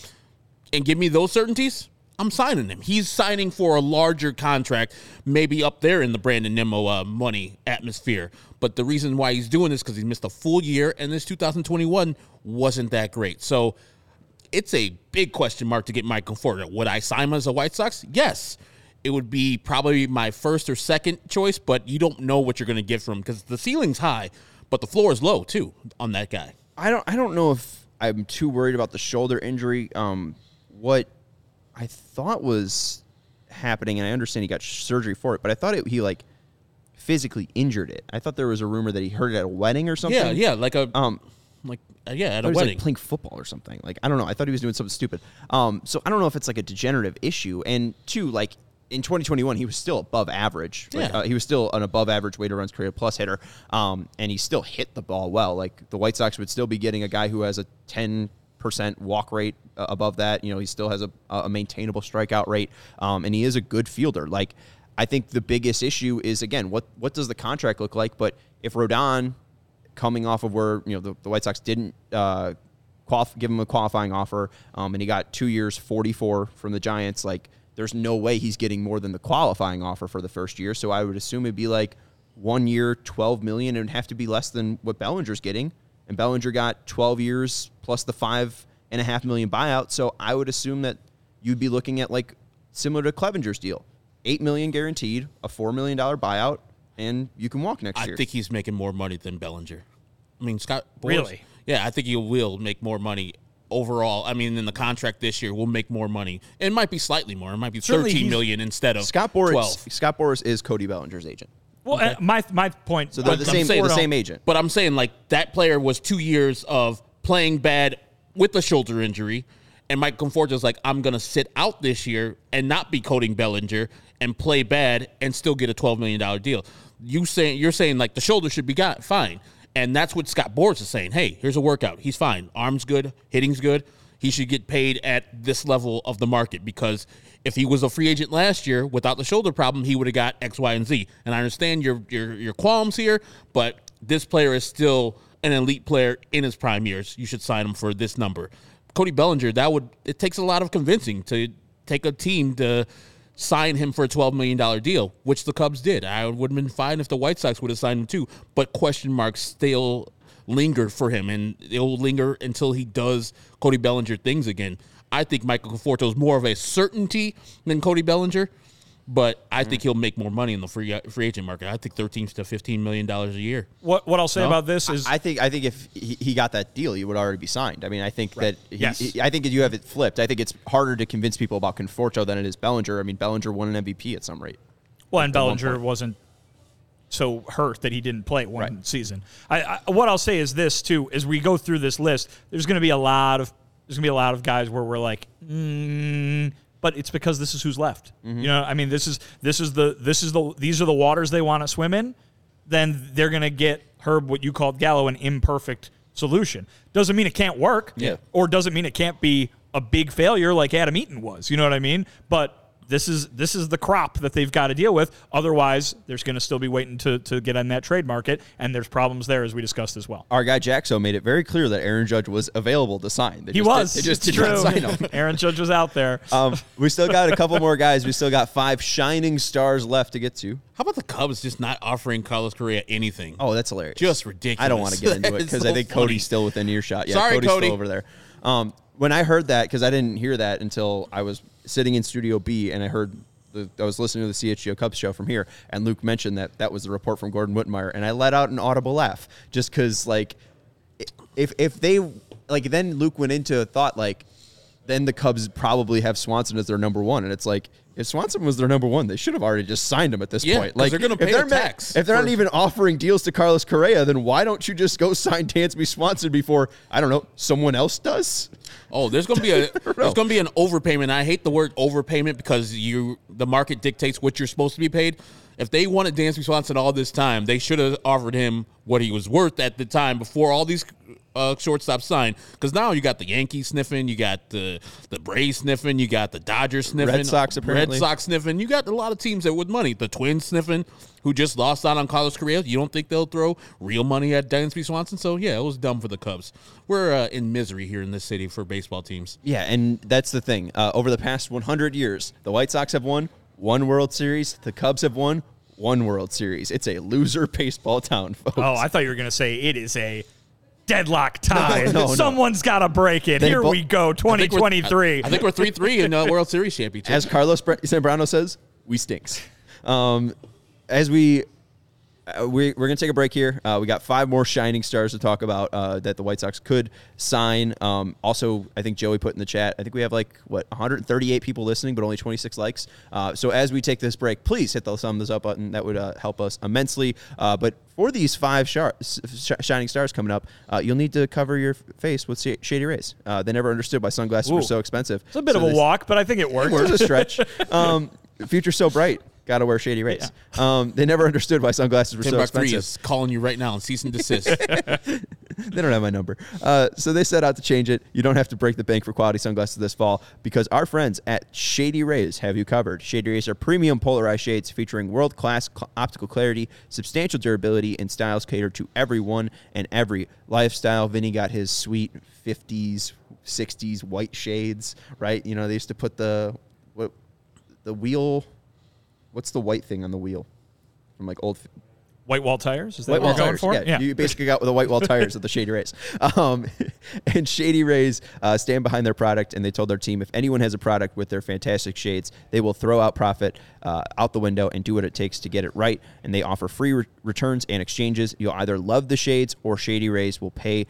and give me those certainties, I'm signing him. He's signing for a larger contract, maybe up there in the Brandon Nimmo uh, money atmosphere. But the reason why he's doing this because he missed a full year, and this 2021 wasn't that great. So it's a big question mark to get Mike Conforto. Would I sign him as a White Sox? Yes. It would be probably my first or second choice, but you don't know what you're going to get from because the ceiling's high, but the floor is low too on that guy. I don't I don't know if I'm too worried about the shoulder injury. Um, what I thought was happening, and I understand he got surgery for it, but I thought it, he like physically injured it. I thought there was a rumor that he hurt it at a wedding or something. Yeah, yeah, like a Um, like uh, yeah, at I a was wedding. like playing football or something. Like I don't know. I thought he was doing something stupid. Um, so I don't know if it's like a degenerative issue. And two, like in 2021, he was still above average. Like, Yeah. uh, he was still an above average weighted runs created plus hitter. Um, and he still hit the ball well. Like the White Sox would still be getting a guy who has a 10 percent walk rate uh, above that. You know, he still has a, a maintainable strikeout rate. Um, and he is a good fielder. Like I think the biggest issue is again what what does the contract look like? But if Rodon coming off of where you know the, the White Sox didn't uh, qualif- give him a qualifying offer, um, and he got two years, forty-four from the Giants. Like, there's no way he's getting more than the qualifying offer for the first year. So I would assume it'd be like one year, twelve million. Would have to be less than what Bellinger's getting, and Bellinger got twelve years plus the five and a half million buyout. So I would assume that you'd be looking at like similar to Clevinger's deal, eight million guaranteed, a four million dollar buyout. And you can walk next I year. I think he's making more money than Bellinger. I mean, Scott. Boras- Really? Yeah, I think he will make more money overall. I mean, in the contract this year, will make more money. It might be slightly more. It might be Certainly thirteen he's- million instead of Scott Boras. twelve. Scott Boras is Cody Bellinger's agent. Well, uh, my my point. So they're the same. saying- the same agent. But I'm saying like that player was two years of playing bad with a shoulder injury, and Mike Conforto Conforto's like, I'm gonna sit out this year and not be Cody Bellinger and play bad and still get a twelve million dollar deal. You saying you're saying like the shoulder should be got fine, and that's what Scott Boras is saying. Hey, here's a workout. He's fine. Arms good. Hitting's good. He should get paid at this level of the market because if he was a free agent last year without the shoulder problem, he would have got X, Y, and Z. And I understand your your your qualms here, but this player is still an elite player in his prime years. You should sign him for this number. Cody Bellinger, that would it takes a lot of convincing to take a team to sign him for a twelve million dollar deal, which the Cubs did. I would have been fine if the White Sox would have signed him too, but question marks still linger for him, and it'll linger until he does Cody Bellinger things again. I think Michael Conforto is more of a certainty than Cody Bellinger, but I think he'll make more money in the free free agent market. I think thirteen to fifteen million dollars a year. what what I'll say about this is I think I think if he, he got that deal, he would already be signed. I mean, I think that he, Yes. he- I think you have it flipped. I think it's harder to convince people about Conforto than it is Bellinger. I mean, Bellinger won an MVP at some rate. Well, and Bellinger wasn't so hurt that he didn't play one Right. season. I, I, what I'll say is this too: as we go through this list, there's going to be a lot of there's going to be a lot of guys where we're like, mm, but it's because this is who's left. Mm-hmm. You know, I mean, this is this is the this is the these are the waters they want to swim in. Then they're going to get Herb what you called Gallo an imperfect solution. Doesn't mean it can't work. Yeah. Or doesn't mean it can't be a big failure like Adam Eaton was. You know what I mean? But this is this is the crop that they've got to deal with. Otherwise, there's going to still be waiting to, to get on that trade market, and there's problems there as we discussed as well. Our guy Jaxo made it very clear that Aaron Judge was available to sign. They He just was. Did, they just It's did not true. sign him. Aaron Judge was out there. Um, we still got a couple more guys. We still got five shining stars left to get to. How about the Cubs just not offering Carlos Correa anything? Oh, that's hilarious. Just ridiculous. I don't want to get into it because so I think funny. Cody's still within earshot. Yeah, Sorry, Cody's Cody. still over there. Um, when I heard that, because I didn't hear that until I was sitting in Studio B and I heard. The, I was listening to the CHGO Cubs show from here, and Luke mentioned that that was the report from Gordon Wittenmyer, and I let out an audible laugh just because, like, if if they like, then Luke went into a thought like, then the Cubs probably have Swanson as their number one, and it's like if Swanson was their number one, they should have already just signed him at this Yeah, point. Like they're gonna if pay they're the ma- tax If they're not even offering deals to Carlos Correa, then why don't you just go sign Dansby Swanson before I don't know someone else does? Oh, there's gonna be a there's gonna be an overpayment. I hate the word overpayment because you the market dictates what you're supposed to be paid. If they wanted Dansby Swanson all this time, they should have offered him what he was worth at the time before all these uh, shortstop sign because now you got the Yankees sniffing, you got the the Braves sniffing, you got the Dodgers sniffing, Red Sox apparently. Red Sox sniffing. You got a lot of teams that with money. The Twins sniffing, who just lost out on Carlos Correa. You don't think they'll throw real money at Dansby Swanson? So yeah, it was dumb for the Cubs. We're uh, in misery here in this city for baseball teams. Yeah, and that's the thing. Uh, over the past 100 years, the White Sox have won one World Series. The Cubs have won one World Series. It's a loser baseball town, folks. Oh, I thought you were going to say it is a deadlock tie. No, no, no. Someone's got to break it. They Here bo- we go, I think 2023. I, I think we're three three in uh, World Series championship. As Carlos Bra- Zambrano says, we stinks. Um, as we. Uh, we, we're going to take a break here. Uh, we got five more shining stars to talk about uh, that the White Sox could sign. Um, also, I think Joey put in the chat. I think we have like what 138 people listening, but only 26 likes. Uh, so as we take this break, please hit the thumbs up button. That would uh, help us immensely. Uh, but for these five shar- sh- shining stars coming up, uh, you'll need to cover your face with sh- shady rays. Uh, they never understood why sunglasses were so expensive. it's a bit So of a walk, but I think it worked. Where's a stretch? Um, future so bright. Got to wear shady rays. Um, they never understood why sunglasses were Ten so buck three expensive. is calling you right now and cease and desist. They don't have my number. Uh, so they set out to change it. You don't have to break the bank for quality sunglasses this fall because our friends at Shady Rays have you covered. Shady Rays are premium polarized shades featuring world class cl- optical clarity, substantial durability, and styles catered to everyone and every lifestyle. Vinnie got his sweet 50s, 60s white shades, right? You know, they used to put the what the wheel. What's the white thing on the wheel? From like old White wall tires? Is that White what wall we're going tires. for? Yeah, you basically got with the white wall tires of the Shady Rays. Um, and Shady Rays uh, stand behind their product, and they told their team if anyone has a product with their fantastic shades, they will throw out profit uh, out the window and do what it takes to get it right. And they offer free re- returns and exchanges. You'll either love the shades, or Shady Rays will pay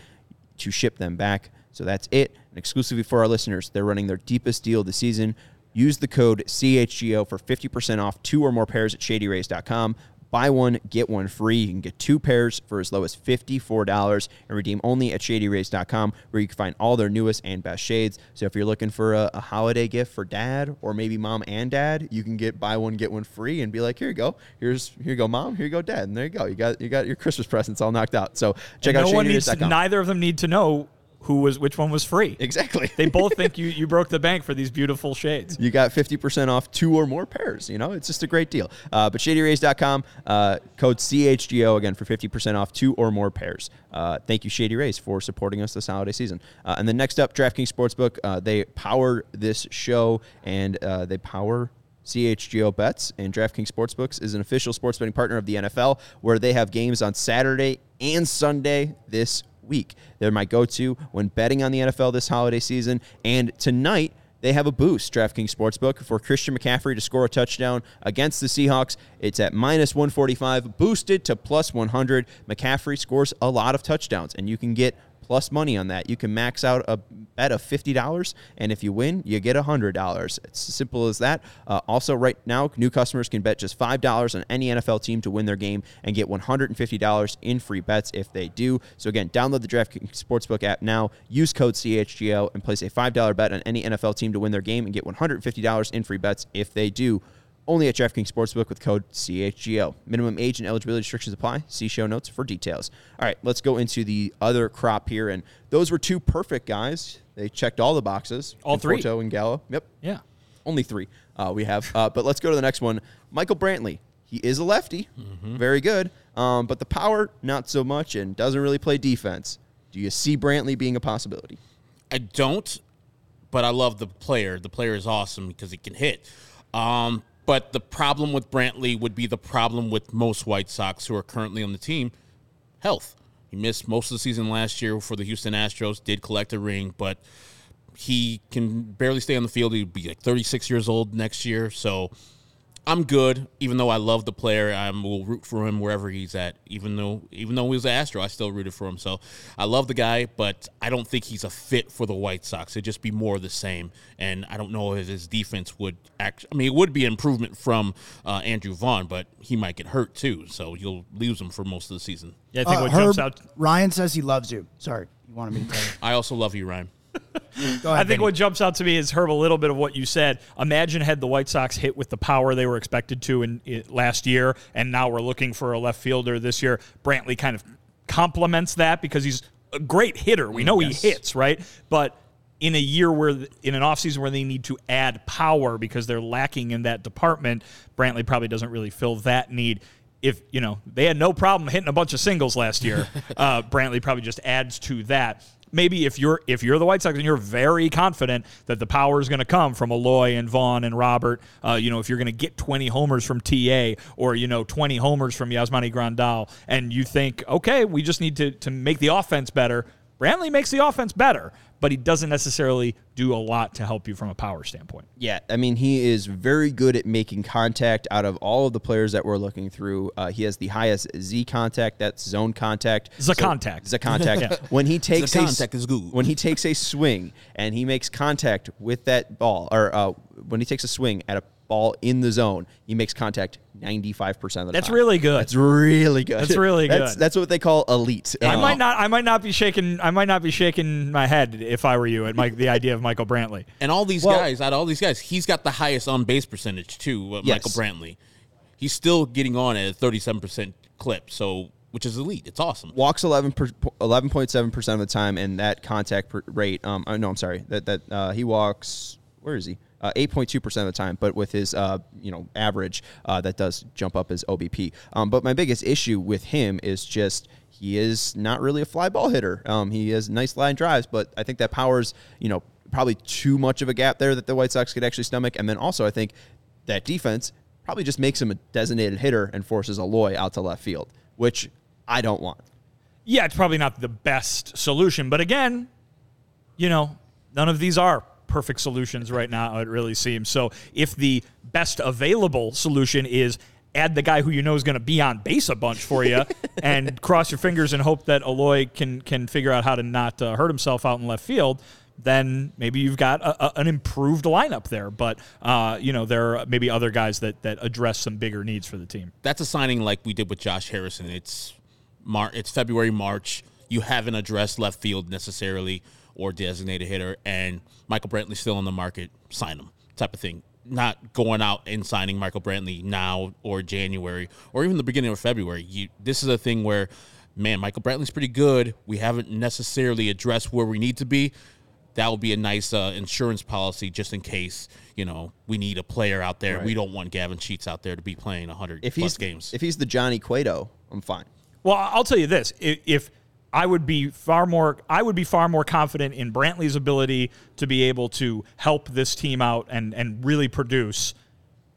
to ship them back. So that's it. And exclusively for our listeners, they're running their deepest deal of the season. Use the code CHGO for 50% off two or more pairs at shadyrays.com. Buy one, get one free. You can get two pairs for as low as $54 and redeem only at shadyrays.com where you can find all their newest and best shades. So if you're looking for a, a holiday gift for dad or maybe mom and dad, you can get buy one, get one free and be like, here you go. Here's here you go, mom. Here you go, dad. And there you go. You got you got your Christmas presents all knocked out. So check no out needs. shadyrays.com. Neither of them need to know who was which one was free. exactly. They both think you you broke the bank for these beautiful shades. you got 50% off two or more pairs. You know, it's just a great deal. Uh, but shadyrays.com, uh, code CHGO again for 50% off two or more pairs. Uh, thank you, Shady Rays, for supporting us this holiday season. Uh, and then next up, DraftKings Sportsbook. Uh, they power this show and uh, they power CHGO Bets, and DraftKings Sportsbooks is an official sports betting partner of the NFL, where they have games on Saturday and Sunday this week. They're my go to when betting on the NFL this holiday season. And tonight, they have a boost, DraftKings Sportsbook, for Christian McCaffrey to score a touchdown against the Seahawks. It's at minus 145, boosted to plus 100. McCaffrey scores a lot of touchdowns, and you can get plus money on that. You can max out a bet of $50, and if you win, you get $100. It's as simple as that. Uh, also, right now, new customers can bet just $5 on any NFL team to win their game and get $150 in free bets if they do. So, again, download the DraftKings Sportsbook app now, use code CHGO, and place a $5 bet on any NFL team to win their game and get $150 in free bets if they do. Only at DraftKings Sportsbook with code CHGO. Minimum age and eligibility restrictions apply. See show notes for details. All right, let's go into the other crop here. And those were two perfect guys. They checked all the boxes. All three. Conforto and Gallo. Yep. Yeah. Only three uh, we have. Uh, but let's go to the next one. Michael Brantley. He is a lefty. Very good. Um, but the power, not so much, and doesn't really play defense. Do you see Brantley being a possibility? I don't, but I love the player. The player is awesome because he can hit. Um, but the problem with Brantley would be the problem with most White Sox who are currently on the team health. He missed most of the season last year for the Houston Astros, did collect a ring, but he can barely stay on the field. He'd be like 36 years old next year. So I'm good, even though I love the player. I will root for him wherever he's at. Even though even though he was an Astro, I still rooted for him. So I love the guy, but I don't think he's a fit for the White Sox. It'd just be more of the same. And I don't know if his defense would act. I mean, it would be an improvement from uh, Andrew Vaughn, but he might get hurt too. So you'll lose him for most of the season. Yeah, I think Uh, what Herb, jumps out. Ryan says he loves you. Sorry, you wanted me to tell you. I also love you, Ryan. Ahead. I think Vinnie. what jumps out to me is Herb a little bit of what you said. Imagine had the White Sox hit with the power they were expected to in, in last year, and now we're looking for a left fielder this year. Brantley kind of complements that because he's a great hitter. We know Yes. he hits, right? But in a year where in an offseason where they need to add power because they're lacking in that department, Brantley probably doesn't really fill that need. If you know they had no problem hitting a bunch of singles last year, uh, Brantley probably just adds to that. Maybe if you're if you're the White Sox and you're very confident that the power is going to come from Eloy and Vaughn and Robert, uh, you know if you're going to get 20 homers from TA or you know 20 homers from Yasmani Grandal, and you think okay we just need to to make the offense better, Brantley makes the offense better, but he doesn't necessarily do a lot to help you from a power standpoint. Yeah, I mean, he is very good at making contact out of all of the players that we're looking through. Uh, he has the highest Z contact, that's zone contact. The contact. The contact. When he takes a, contact is good. When he takes a swing and he makes contact with that ball, or uh, when he takes a swing at a ball in the zone, he makes contact 95% of the time. That's really good. That's really good. That's really good. that's what they call elite. I might not. I might not be shaking. I might not be shaking my head if I were you at Mike, the idea of Michael Brantley. And all these Well- guys, out of all these guys, he's got the highest on base percentage too. Uh, Yes. Michael Brantley, he's still getting on at a thirty-seven percent clip, so which is elite. It's awesome. walks 11 11.7 percent of the time, and that contact per rate. Um, uh, no, I'm sorry. That that uh, he walks. Where is he? Uh, 8.2 percent of the time, but with his uh, you know average, uh, that does jump up his OBP. Um, but my biggest issue with him is just he is not really a fly ball hitter. Um, he has nice line drives, but I think that powers you know probably too much of a gap there that the White Sox could actually stomach. And then also, I think that defense probably just makes him a designated hitter and forces Eloy out to left field, which I don't want. Yeah, it's probably not the best solution, but again, you know, none of these are perfect solutions right now. It really seems so. If the best available solution is add the guy who you know is going to be on base a bunch for you, and cross your fingers and hope that Eloy can can figure out how to not uh, hurt himself out in left field. Then maybe you've got a, a, an improved lineup there, but uh, you know there are maybe other guys that that address some bigger needs for the team. That's a signing like we did with Josh Harrison. It's Mar- It's February, March. You haven't addressed left field necessarily or designated hitter, and Michael Brantley's still on the market. Sign him, type of thing. Not going out and signing Michael Brantley now or January or even the beginning of February. You, this is a thing where, man, Michael Brantley's pretty good. We haven't necessarily addressed where we need to be. That would be a nice uh, insurance policy just in case you know we need a player out there. We don't want Gavin Sheets out there to be playing 100 if plus he's games. if he's the Johnny Cueto, I'm fine. Well, I'll tell you this: if, if I would be far more, I would be far more confident in Brantley's ability to be able to help this team out and and really produce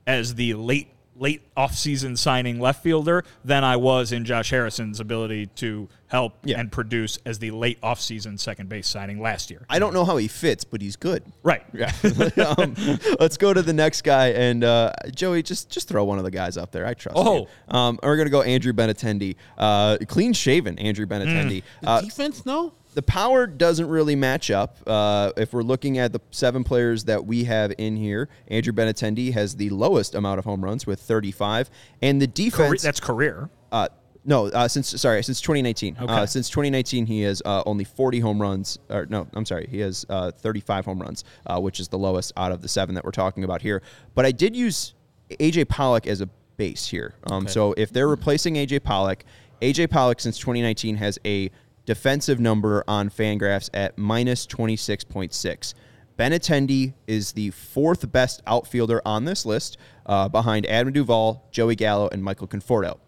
as the late late offseason signing left fielder than I was in Josh Harrison's ability to help Yeah. and produce as the late offseason second base signing last year. I don't know how he fits, but he's good. Right. Yeah. um, let's go to the next guy, and uh, Joey, just just throw one of the guys up there. I trust Oh. you. Um, we're gonna go Andrew Benintendi, uh, clean shaven Andrew Benintendi. Uh, Defense, no. the power doesn't really match up. Uh, if we're looking at the seven players that we have in here, Andrew Benintendi has the lowest amount of home runs with 35, and the Career- defense. that's career. Uh, no, uh, since sorry, since 2019. Uh, Okay. since 2019, he has uh, only 40 home runs. Or no, I'm sorry, he has uh, 35 home runs, uh, which is the lowest out of the seven that we're talking about here. But I did use AJ Pollock as a base here. Um, So if they're replacing AJ Pollock, AJ Pollock since 2019 has a defensive number on Fangraphs at minus 26.6. Ben Benintendi is the fourth best outfielder on this list, uh, behind Adam Duvall, Joey Gallo, and Michael Conforto.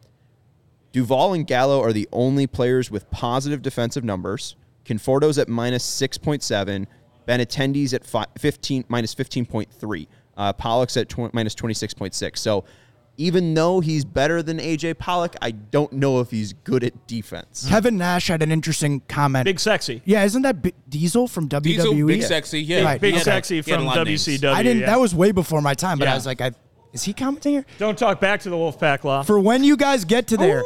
Duvall and Gallo are the only players with positive defensive numbers. Conforto's at minus 6.7. Benintendi's at fi- 15, minus 15.3. Uh, Pollock's at tw- minus 26.6. So even though he's better than AJ Pollock, I don't know if he's good at defense. Kevin Nash had an interesting comment. Big sexy. yeah, isn't that B- Diesel from WWE? Diesel, big sexy, yeah. Right. Big He sexy he had a from lot of names. WCW. I didn't. yeah. That was way before my time, but Yeah. I was like, I, is he commenting here? Don't talk back to the Wolfpack Law. For when you guys get to there,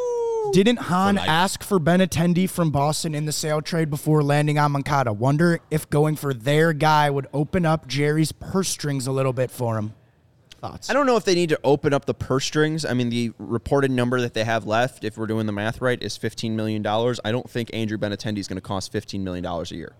didn't Hahn life. ask for Benintendi from Boston in the Sale trade before landing on Moncada? Wonder if going for their guy would open up Jerry's purse strings a little bit for him. Thoughts? I don't know if they need to open up the purse strings. I mean, the reported number that they have left, if we're doing the math right, is $15 million. I don't think Andrew Benintendi is going to cost $15 million a year.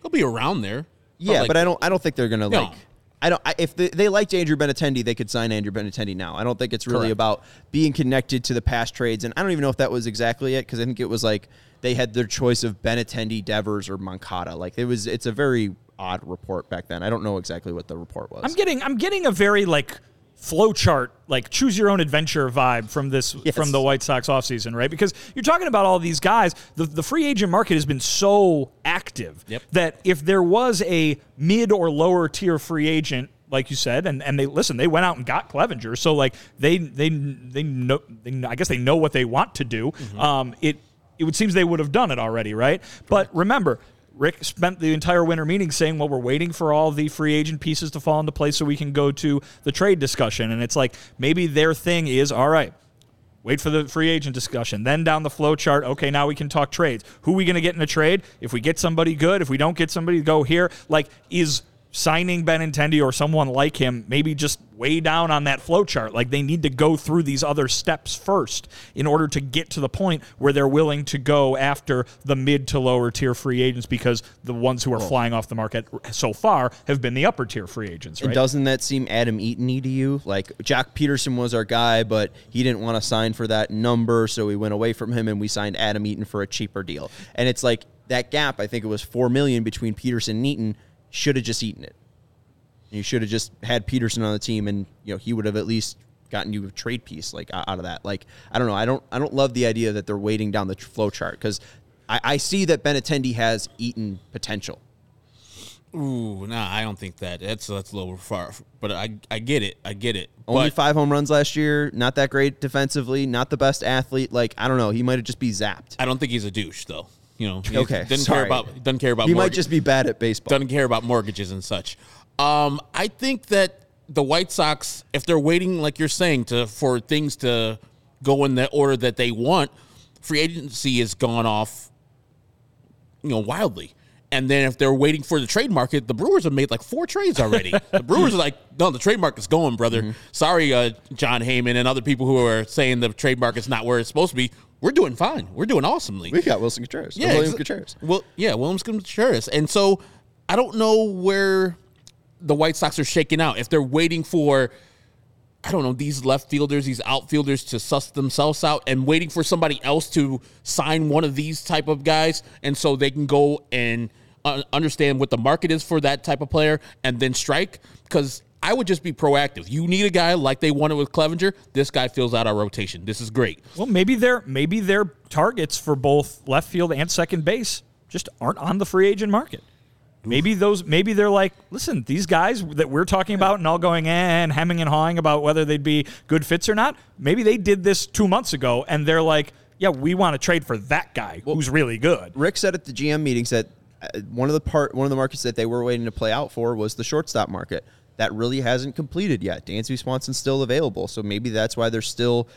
He'll be around there. Yeah, like- but I don't. I don't think they're gonna No. like I don't. I, if they, they liked Andrew Benintendi, they could sign Andrew Benintendi now. I don't think it's really Correct. about being connected to the past trades, and I don't even know if that was exactly it because I think it was like they had their choice of Benintendi, Devers, or Moncada. Like it was. It's a very odd report back then. I don't know exactly what the report was. I'm getting I'm getting a very like flow chart, like choose your own adventure vibe from this Yes. from the White Sox offseason, right? Because you're talking about all these guys. The the free agent market has been so active Yep. that if there was a mid or lower tier free agent, like you said, and, and they listen, they went out and got Clevinger, so like they they they know they, I guess they know what they want to do. Um, it it would seems they would have done it already, right? But remember. Rick spent the entire winter meeting saying, "Well, we're waiting for all the free agent pieces to fall into place so we can go to the trade discussion." And it's like maybe their thing is, "All right, wait for the free agent discussion. Then down the flow chart, okay, now we can talk trades. Who are we going to get in a trade? If we get somebody good, if we don't get somebody, go here. Like, is signing Benintendi or someone like him maybe just way down on that flow chart? Like, they need to go through these other steps first in order to get to the point where they're willing to go after the mid to lower tier free agents because the ones who are flying off the market so far have been the upper tier free agents, And doesn't that seem Adam Eaton to you? Like Joc Pederson was our guy, but he didn't want to sign for that number, so we went away from him and we signed Adam Eaton for a cheaper deal. And it's like that gap. I think it was four million between Pederson and Eaton. Should have just eaten it. You should have just had Pederson on the team, and you know he would have at least gotten you a trade piece like out of that. Like I don't know. I don't. I don't love the idea that they're waiting down the flow chart because I, I see that Benintendi has eaten potential. Ooh, nah, I don't think that. That's that's a little far. But I I get it. I get it. Only but five home runs last year. Not that great defensively. Not the best athlete. Like I don't know. He might have just be zapped. I don't think he's a douche though. You know, he Okay, doesn't sorry. care about doesn't care about. He might just be bad at baseball. doesn't care about mortgages and such. Um, I think that the White Sox, if they're waiting, like you're saying, to for things to go in the order that they want, free agency has gone off, you know, wildly. And then if they're waiting for the trade market, the Brewers have made like four trades already. the Brewers are like, no, the trade market's going, brother. Mm-hmm. Sorry, uh, Jon Heyman and other people who are saying the trade market's not where it's supposed to be. We're doing fine. We're doing awesomely. we got Wilson Contreras. Yeah, William exa- Contreras. Well, yeah, Williams Contreras. And so I don't know where the White Sox are shaking out. If they're waiting for, I don't know, these left fielders, these outfielders to suss themselves out and waiting for somebody else to sign one of these type of guys. And so they can go and uh, understand what the market is for that type of player and then strike. Because I would just be proactive. You need a guy like they wanted with Clevinger. This guy fills out our rotation. This is great. Well, maybe their maybe their targets for both left field and second base just aren't on the free agent market. Maybe those maybe they're like, listen, these guys that we're talking about and all going eh, and hemming and hawing about whether they'd be good fits or not. Maybe they did this two months ago and they're like, yeah, we want to trade for that guy who's really good. Rick said at the GM meetings that uh, one of the part one of the markets that they were waiting to play out for was the shortstop market. That really hasn't completed yet. Dansby Swanson's still available, so maybe that's why there's still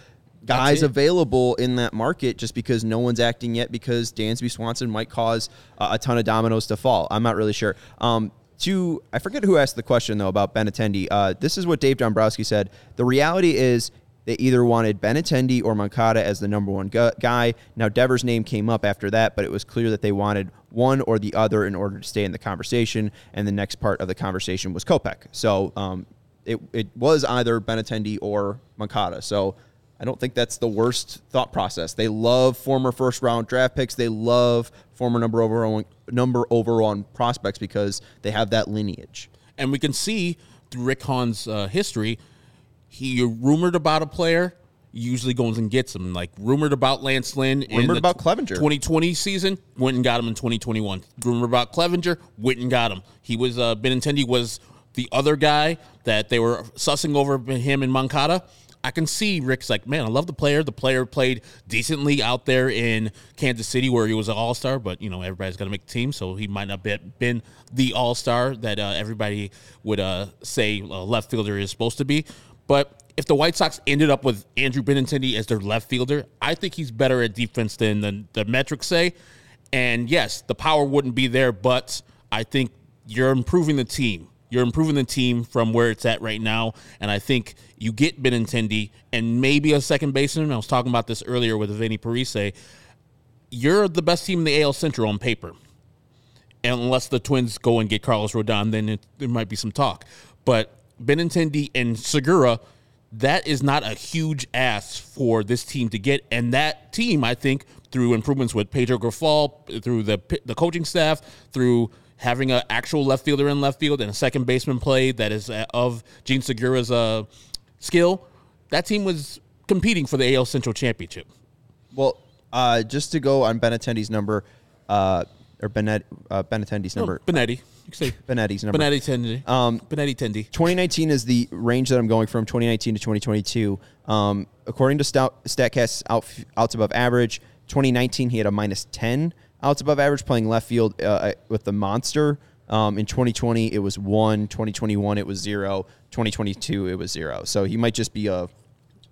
guys available in that market just because no one's acting yet because Dansby Swanson might cause uh, a ton of dominoes to fall. I'm not really sure. Um, to I forget who asked the question though about Benintendi. Uh, this is what Dave Dombrowski said. The reality is they either wanted Benintendi or Moncada as the number one gu- guy. Now Devers' name came up after that, but it was clear that they wanted one or the other in order to stay in the conversation. And the next part of the conversation was Kopech. So um, it it was either Benintendi or Moncada. So. I don't think that's the worst thought process. They love former first round draft picks. They love former number overall number overall prospects because they have that lineage. And we can see through Rick Hahn's uh, history, he rumored about a player, usually goes and gets him. Like rumored about Lance Lynn, in Rumored the about Clevinger. 2020 season, went and got him in 2021. Rumored about Clevinger, went and got him. He was uh, Benintendi was the other guy that they were sussing over him and Moncada. I can see Rick's like, man, I love the player. The player played decently out there in Kansas City where he was an all star, but you know everybody's got to make the team, so he might not have been the all star that uh, everybody would uh, say a left fielder is supposed to be. But if the White Sox ended up with Andrew Benintendi as their left fielder, I think he's better at defense than the, the metrics say. And yes, the power wouldn't be there, but I think you're improving the team. You're improving the team from where it's at right now. And I think you get Benintendi and maybe a second baseman. I was talking about this earlier with Vinny Parise. You're the best team in the AL Central on paper. And unless the Twins go and get Carlos Rodon, then it, there might be some talk. But Benintendi and Segura, that is not a huge ask for this team to get. And that team, I think, through improvements with Pedro Grifol, through the the coaching staff, through having an actual left fielder in left field and a second baseman play that is uh, of Jean Segura's uh, skill, that team was competing for the AL Central Championship. Well, uh, just to go on Benintendi's number, uh, or Benet, uh, number, Benetti. You can say Benetti's number. Benetti Tendi. Um, Benetti Tendi. 2019 is the range that I'm going from 2019 to 2022. Um, according to Stout, Statcast out, outs above average, 2019 he had a minus 10 outs above average playing left field uh, with the monster. Um, in 2020 it was one. 2021 it was zero. 2022 it was zero. So he might just be a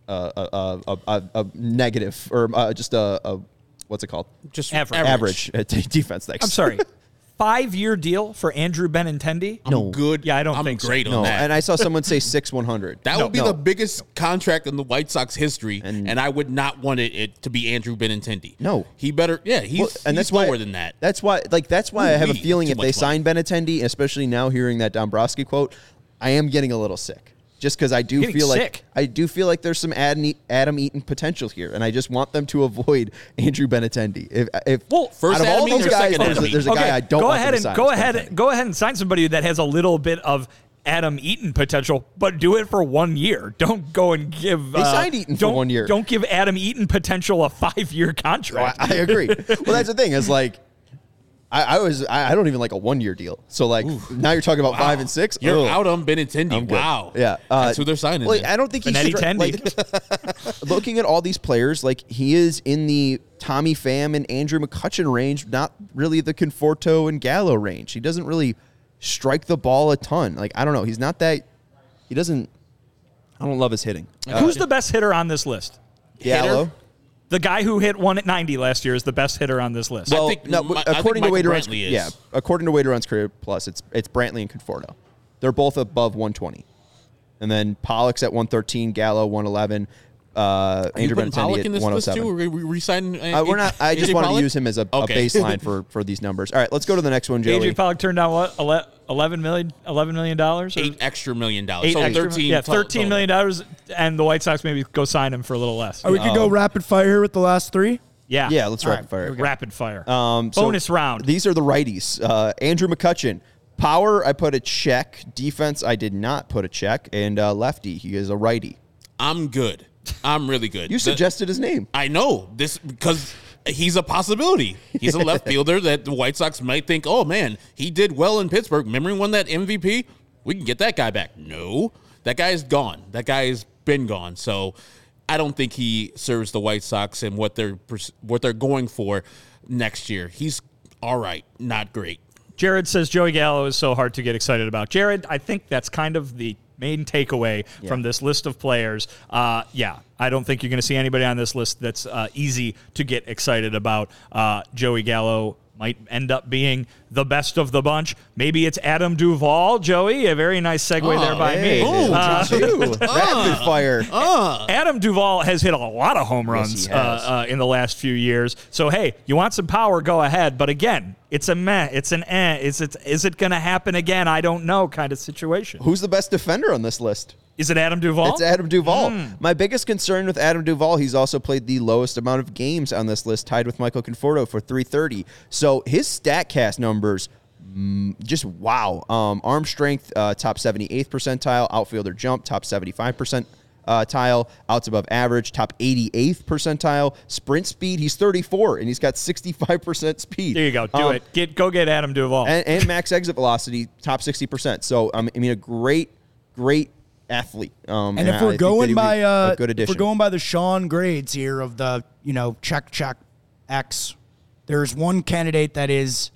a a, a, a, a negative or uh, just a, a what's it called? Just Average. Average, at defense. Thanks. I'm sorry. Five year deal for Andrew Benintendi? I'm good. Yeah, I don't I'm think so. great on no, that. and I saw someone say six 100. that No, would be no. the biggest contract in the White Sox history, and, I would not want it, it to be Andrew Benintendi. No. he better. Yeah, he's, Well, and that's he's lower why, than that. That's why, like, that's why I have a feeling if they much sign Benintendi, especially now hearing that Dombrowski quote, I am getting a little sick. Just because I do feel like? I do feel like there's some Adam, Adam Eaton potential here, and I just want them to avoid Andrew Benintendi. If, if Well, First out of Adam all Eaton those guys, there's a, there's a Eaton? guy I don't go want ahead and sign. go ahead Benintendi. and go ahead and sign somebody that has a little bit of Adam Eaton potential, but do it for one year. Don't go and give. They uh, signed Eaton for one year. Don't give Adam Eaton potential a five year I, contract. I agree. well, that's the thing. Is like. I, I was I, I don't even like a one year deal. So like now you're talking about five and six. You're Ugh. out on Benintendi. I'm good. Wow. Yeah, uh, that's who they're signing. Well. I don't think he's Benetti Like, looking at all these players, like he is in the Tommy Pham and Andrew McCutchen range, not really the Conforto and Gallo range. He doesn't really strike the ball a ton. Like I don't know, he's not that. He doesn't. I don't love his hitting. Uh, Who's the best hitter on this list? Gallo? hitter? The guy who hit one at 90 last year is the best hitter on this list. I Well, think no, Mi- I think according to Michael Runs, Brantley is. yeah, according to Weighted Runs Created Plus, it's it's Brantley and Conforto. They're both above 120, and then Pollock's at 113, Gallo 111, uh, Are you Andrew putting Benintendi Pollock at in this list too? Are we we re-signing? Uh, we're not. I just AJ wanted Pollock? to use him as a, a baseline for for these numbers. All right, let's go to the next one, Joey. AJ Pollock turned down what? Ele- 11 million, 11 million dollars? eight extra million dollars. Eight so extra- thirteen. Yeah, to- thirteen total. million dollars, and the White Sox maybe go sign him for a little less. Oh, we could go rapid fire here with the last three. Yeah, Yeah, let's All rapid right, fire. here we go. rapid fire. Um, so Bonus round. These are the righties. Uh, Andrew McCutchen. Power, I put a check. Defense, I did not put a check. And uh, lefty, he is a righty. I'm good. I'm really good. You The- suggested his name. I know this because he's a possibility. He's a left fielder that the White Sox might think, oh man, he did well in Pittsburgh. Remember he won that MVP? We can get that guy back. No, that guy is gone. That guy has been gone. So I don't think he serves the White Sox and what they're what they're going for next year. He's all right, not great. Jared says Joey Gallo is so hard to get excited about. Jared, I think that's kind of the main takeaway from this list of players. Uh, yeah, I don't think you're going to see anybody on this list that's uh, easy to get excited about. Uh, Joey Gallo might end up being the best of the bunch. Maybe it's Adam Duvall, Joey. A very nice segue there by me. Oh, Uh, did? Rapid fire. Adam Duvall has hit a lot of home runs he uh, uh, in the last few years. So hey, you want some power? Go ahead. But again, it's a meh. It's an eh. Is it? Is it going to happen again? I don't know. Kind of situation. Who's the best defender on this list? Is it Adam Duvall? It's Adam Duvall. Hmm. My biggest concern with Adam Duvall, he's also played the lowest amount of games on this list, tied with Michael Conforto for 330. So his StatCast numbers, mm, just wow. Um, arm strength, uh, top 78th percentile. Outfielder jump, top 75 percent. Uh, tile outs above average, top 88th percentile. Sprint speed, he's 34 and he's got 65% speed. there you go. Do Um, it. Get go get Adam Duvall. and, and max exit velocity top 60%. So um, I mean a great great athlete. Um, And if I we're think that going by uh, a good if addition. we're going by the Sean grades here of the you know check check X, there's one candidate that is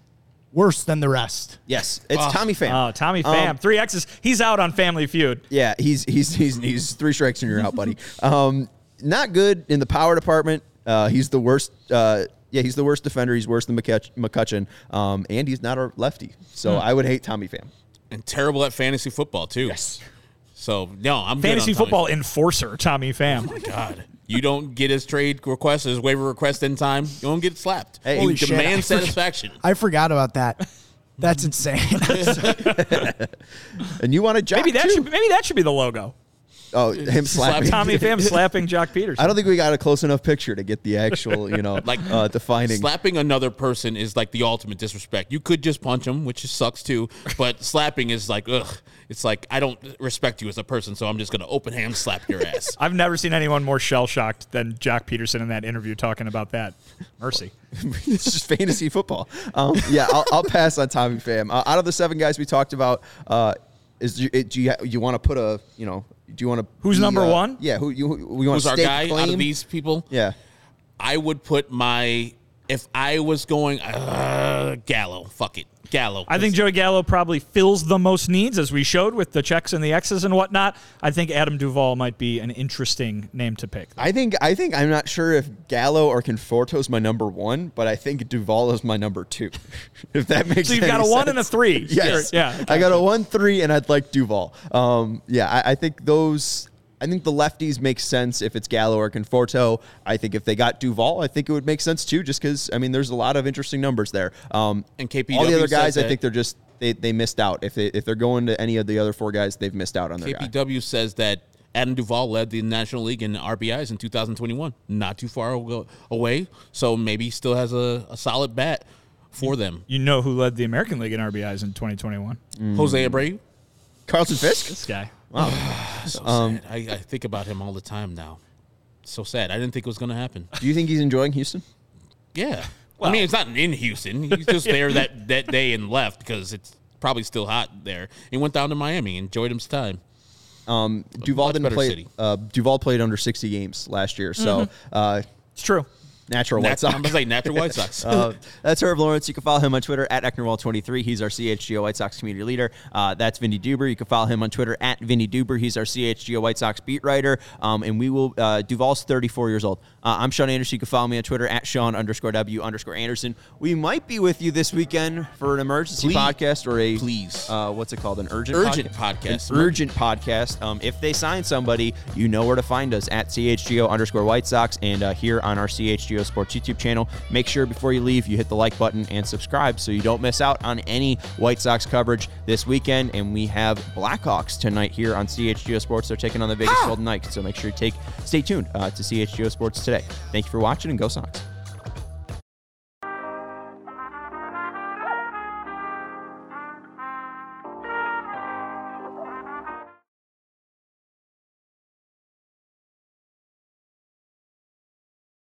worse than the rest. yes, it's Tommy Pham. oh, Tommy Pham, Um, three X's. He's out on Family Feud. yeah, he's he's he's he's three strikes and you're out, buddy. Um, not good in the power department. Uh, he's the worst. Uh, yeah, he's the worst defender. He's worse than McCutch- McCutchen, um, and he's not a lefty. So Hmm. I would hate Tommy Pham. And terrible at fantasy football too. Yes. So no, I'm good Fantasy on Tommy football enforcer, Tommy Pham. Oh my god, you don't get his trade request, his waiver request in time, you don't get slapped. Hey, you Holy shit, demand forgot- satisfaction. I forgot about that. That's insane. And you want to jock Maybe that too? should maybe that should be the logo. Oh, him slapping. Tommy Pham slapping Joc Pederson. I don't think we got a close enough picture to get the actual, you know, Like, uh, defining. Slapping another person is like the ultimate disrespect. You could just punch him, which sucks too, but slapping is like, ugh. It's like I don't respect you as a person, so I'm just gonna open hand slap your ass. I've never seen anyone more shell shocked than Joc Pederson in that interview talking about that. Mercy. it's just fantasy football. Um, yeah, I'll, I'll pass on Tommy Pham. Uh, out of the seven guys we talked about, uh, is you, do you you want to put a you know do you want to Who's number one? Yeah, who you who, we want Who's our guy out of these people? Yeah, I would put my if I was going uh, Gallo. Fuck it, Gallo. I think Joey Gallo probably fills the most needs, as we showed with the checks and the X's and whatnot. I think Adam Duvall might be an interesting name to pick. I think I think I'm not sure if Gallo or Conforto is my number one, but I think Duvall is my number two. if that makes sense. So you've got any a one and a three. Yes, Yeah. I got a one three, and I'd like Duvall. Um, yeah, I, I think those. I think the lefties make sense if it's Gallo or Conforto. I think if they got Duvall, I think it would make sense too, just because I mean, there's a lot of interesting numbers there. Um, And KPW all the other says guys, I think they're just they, they missed out. If they if they're going to any of the other four guys, they've missed out on their guy. KPW says that Adam Duvall led the National League in RBIs in 2021. Not too far away, so maybe he still has a, a solid bat for them. You know who led the American League in RBIs in 2021? Jose Abreu. Carlton Fisk. This guy. So Um, sad. I, I think about him all the time now. So sad. I didn't think it was going to happen. Do you think he's enjoying Houston? Yeah. Well, I mean, it's not in Houston. He's just there that, that day and left because it's probably still hot there. He went down to Miami, enjoyed his time. Um, Duvall didn't play. city. Uh, Duvall played under 60 games last year, so uh, It's true. Natural White Sox. I'm going to say natural White Sox. Uh, that's Herb Lawrence. You can follow him on Twitter at Ecknerwall23. He's our CHGO White Sox community leader. Uh, that's Vinnie Duber. You can follow him on Twitter at Vinnie Duber. He's our CHGO White Sox beat writer. Um, and we will, uh, Duvall's 34 years old. Uh, I'm Sean Anderson. You can follow me on Twitter at Sean underscore W underscore Anderson. We might be with you this weekend for an emergency Please. podcast or a, Please. uh, what's it called? An urgent Urgent podca- podcast. An urgent podcast. Um, if they sign somebody, you know where to find us at CHGO underscore White Sox and uh, here on our CHGO Sports YouTube channel. Make sure before you leave, you hit the like button and subscribe so you don't miss out on any White Sox coverage this weekend. And we have Blackhawks tonight here on CHGO Sports. They're taking on the Vegas Golden Knights. So make sure you take stay tuned uh, to CHGO Sports today. Thank you for watching and go Sox.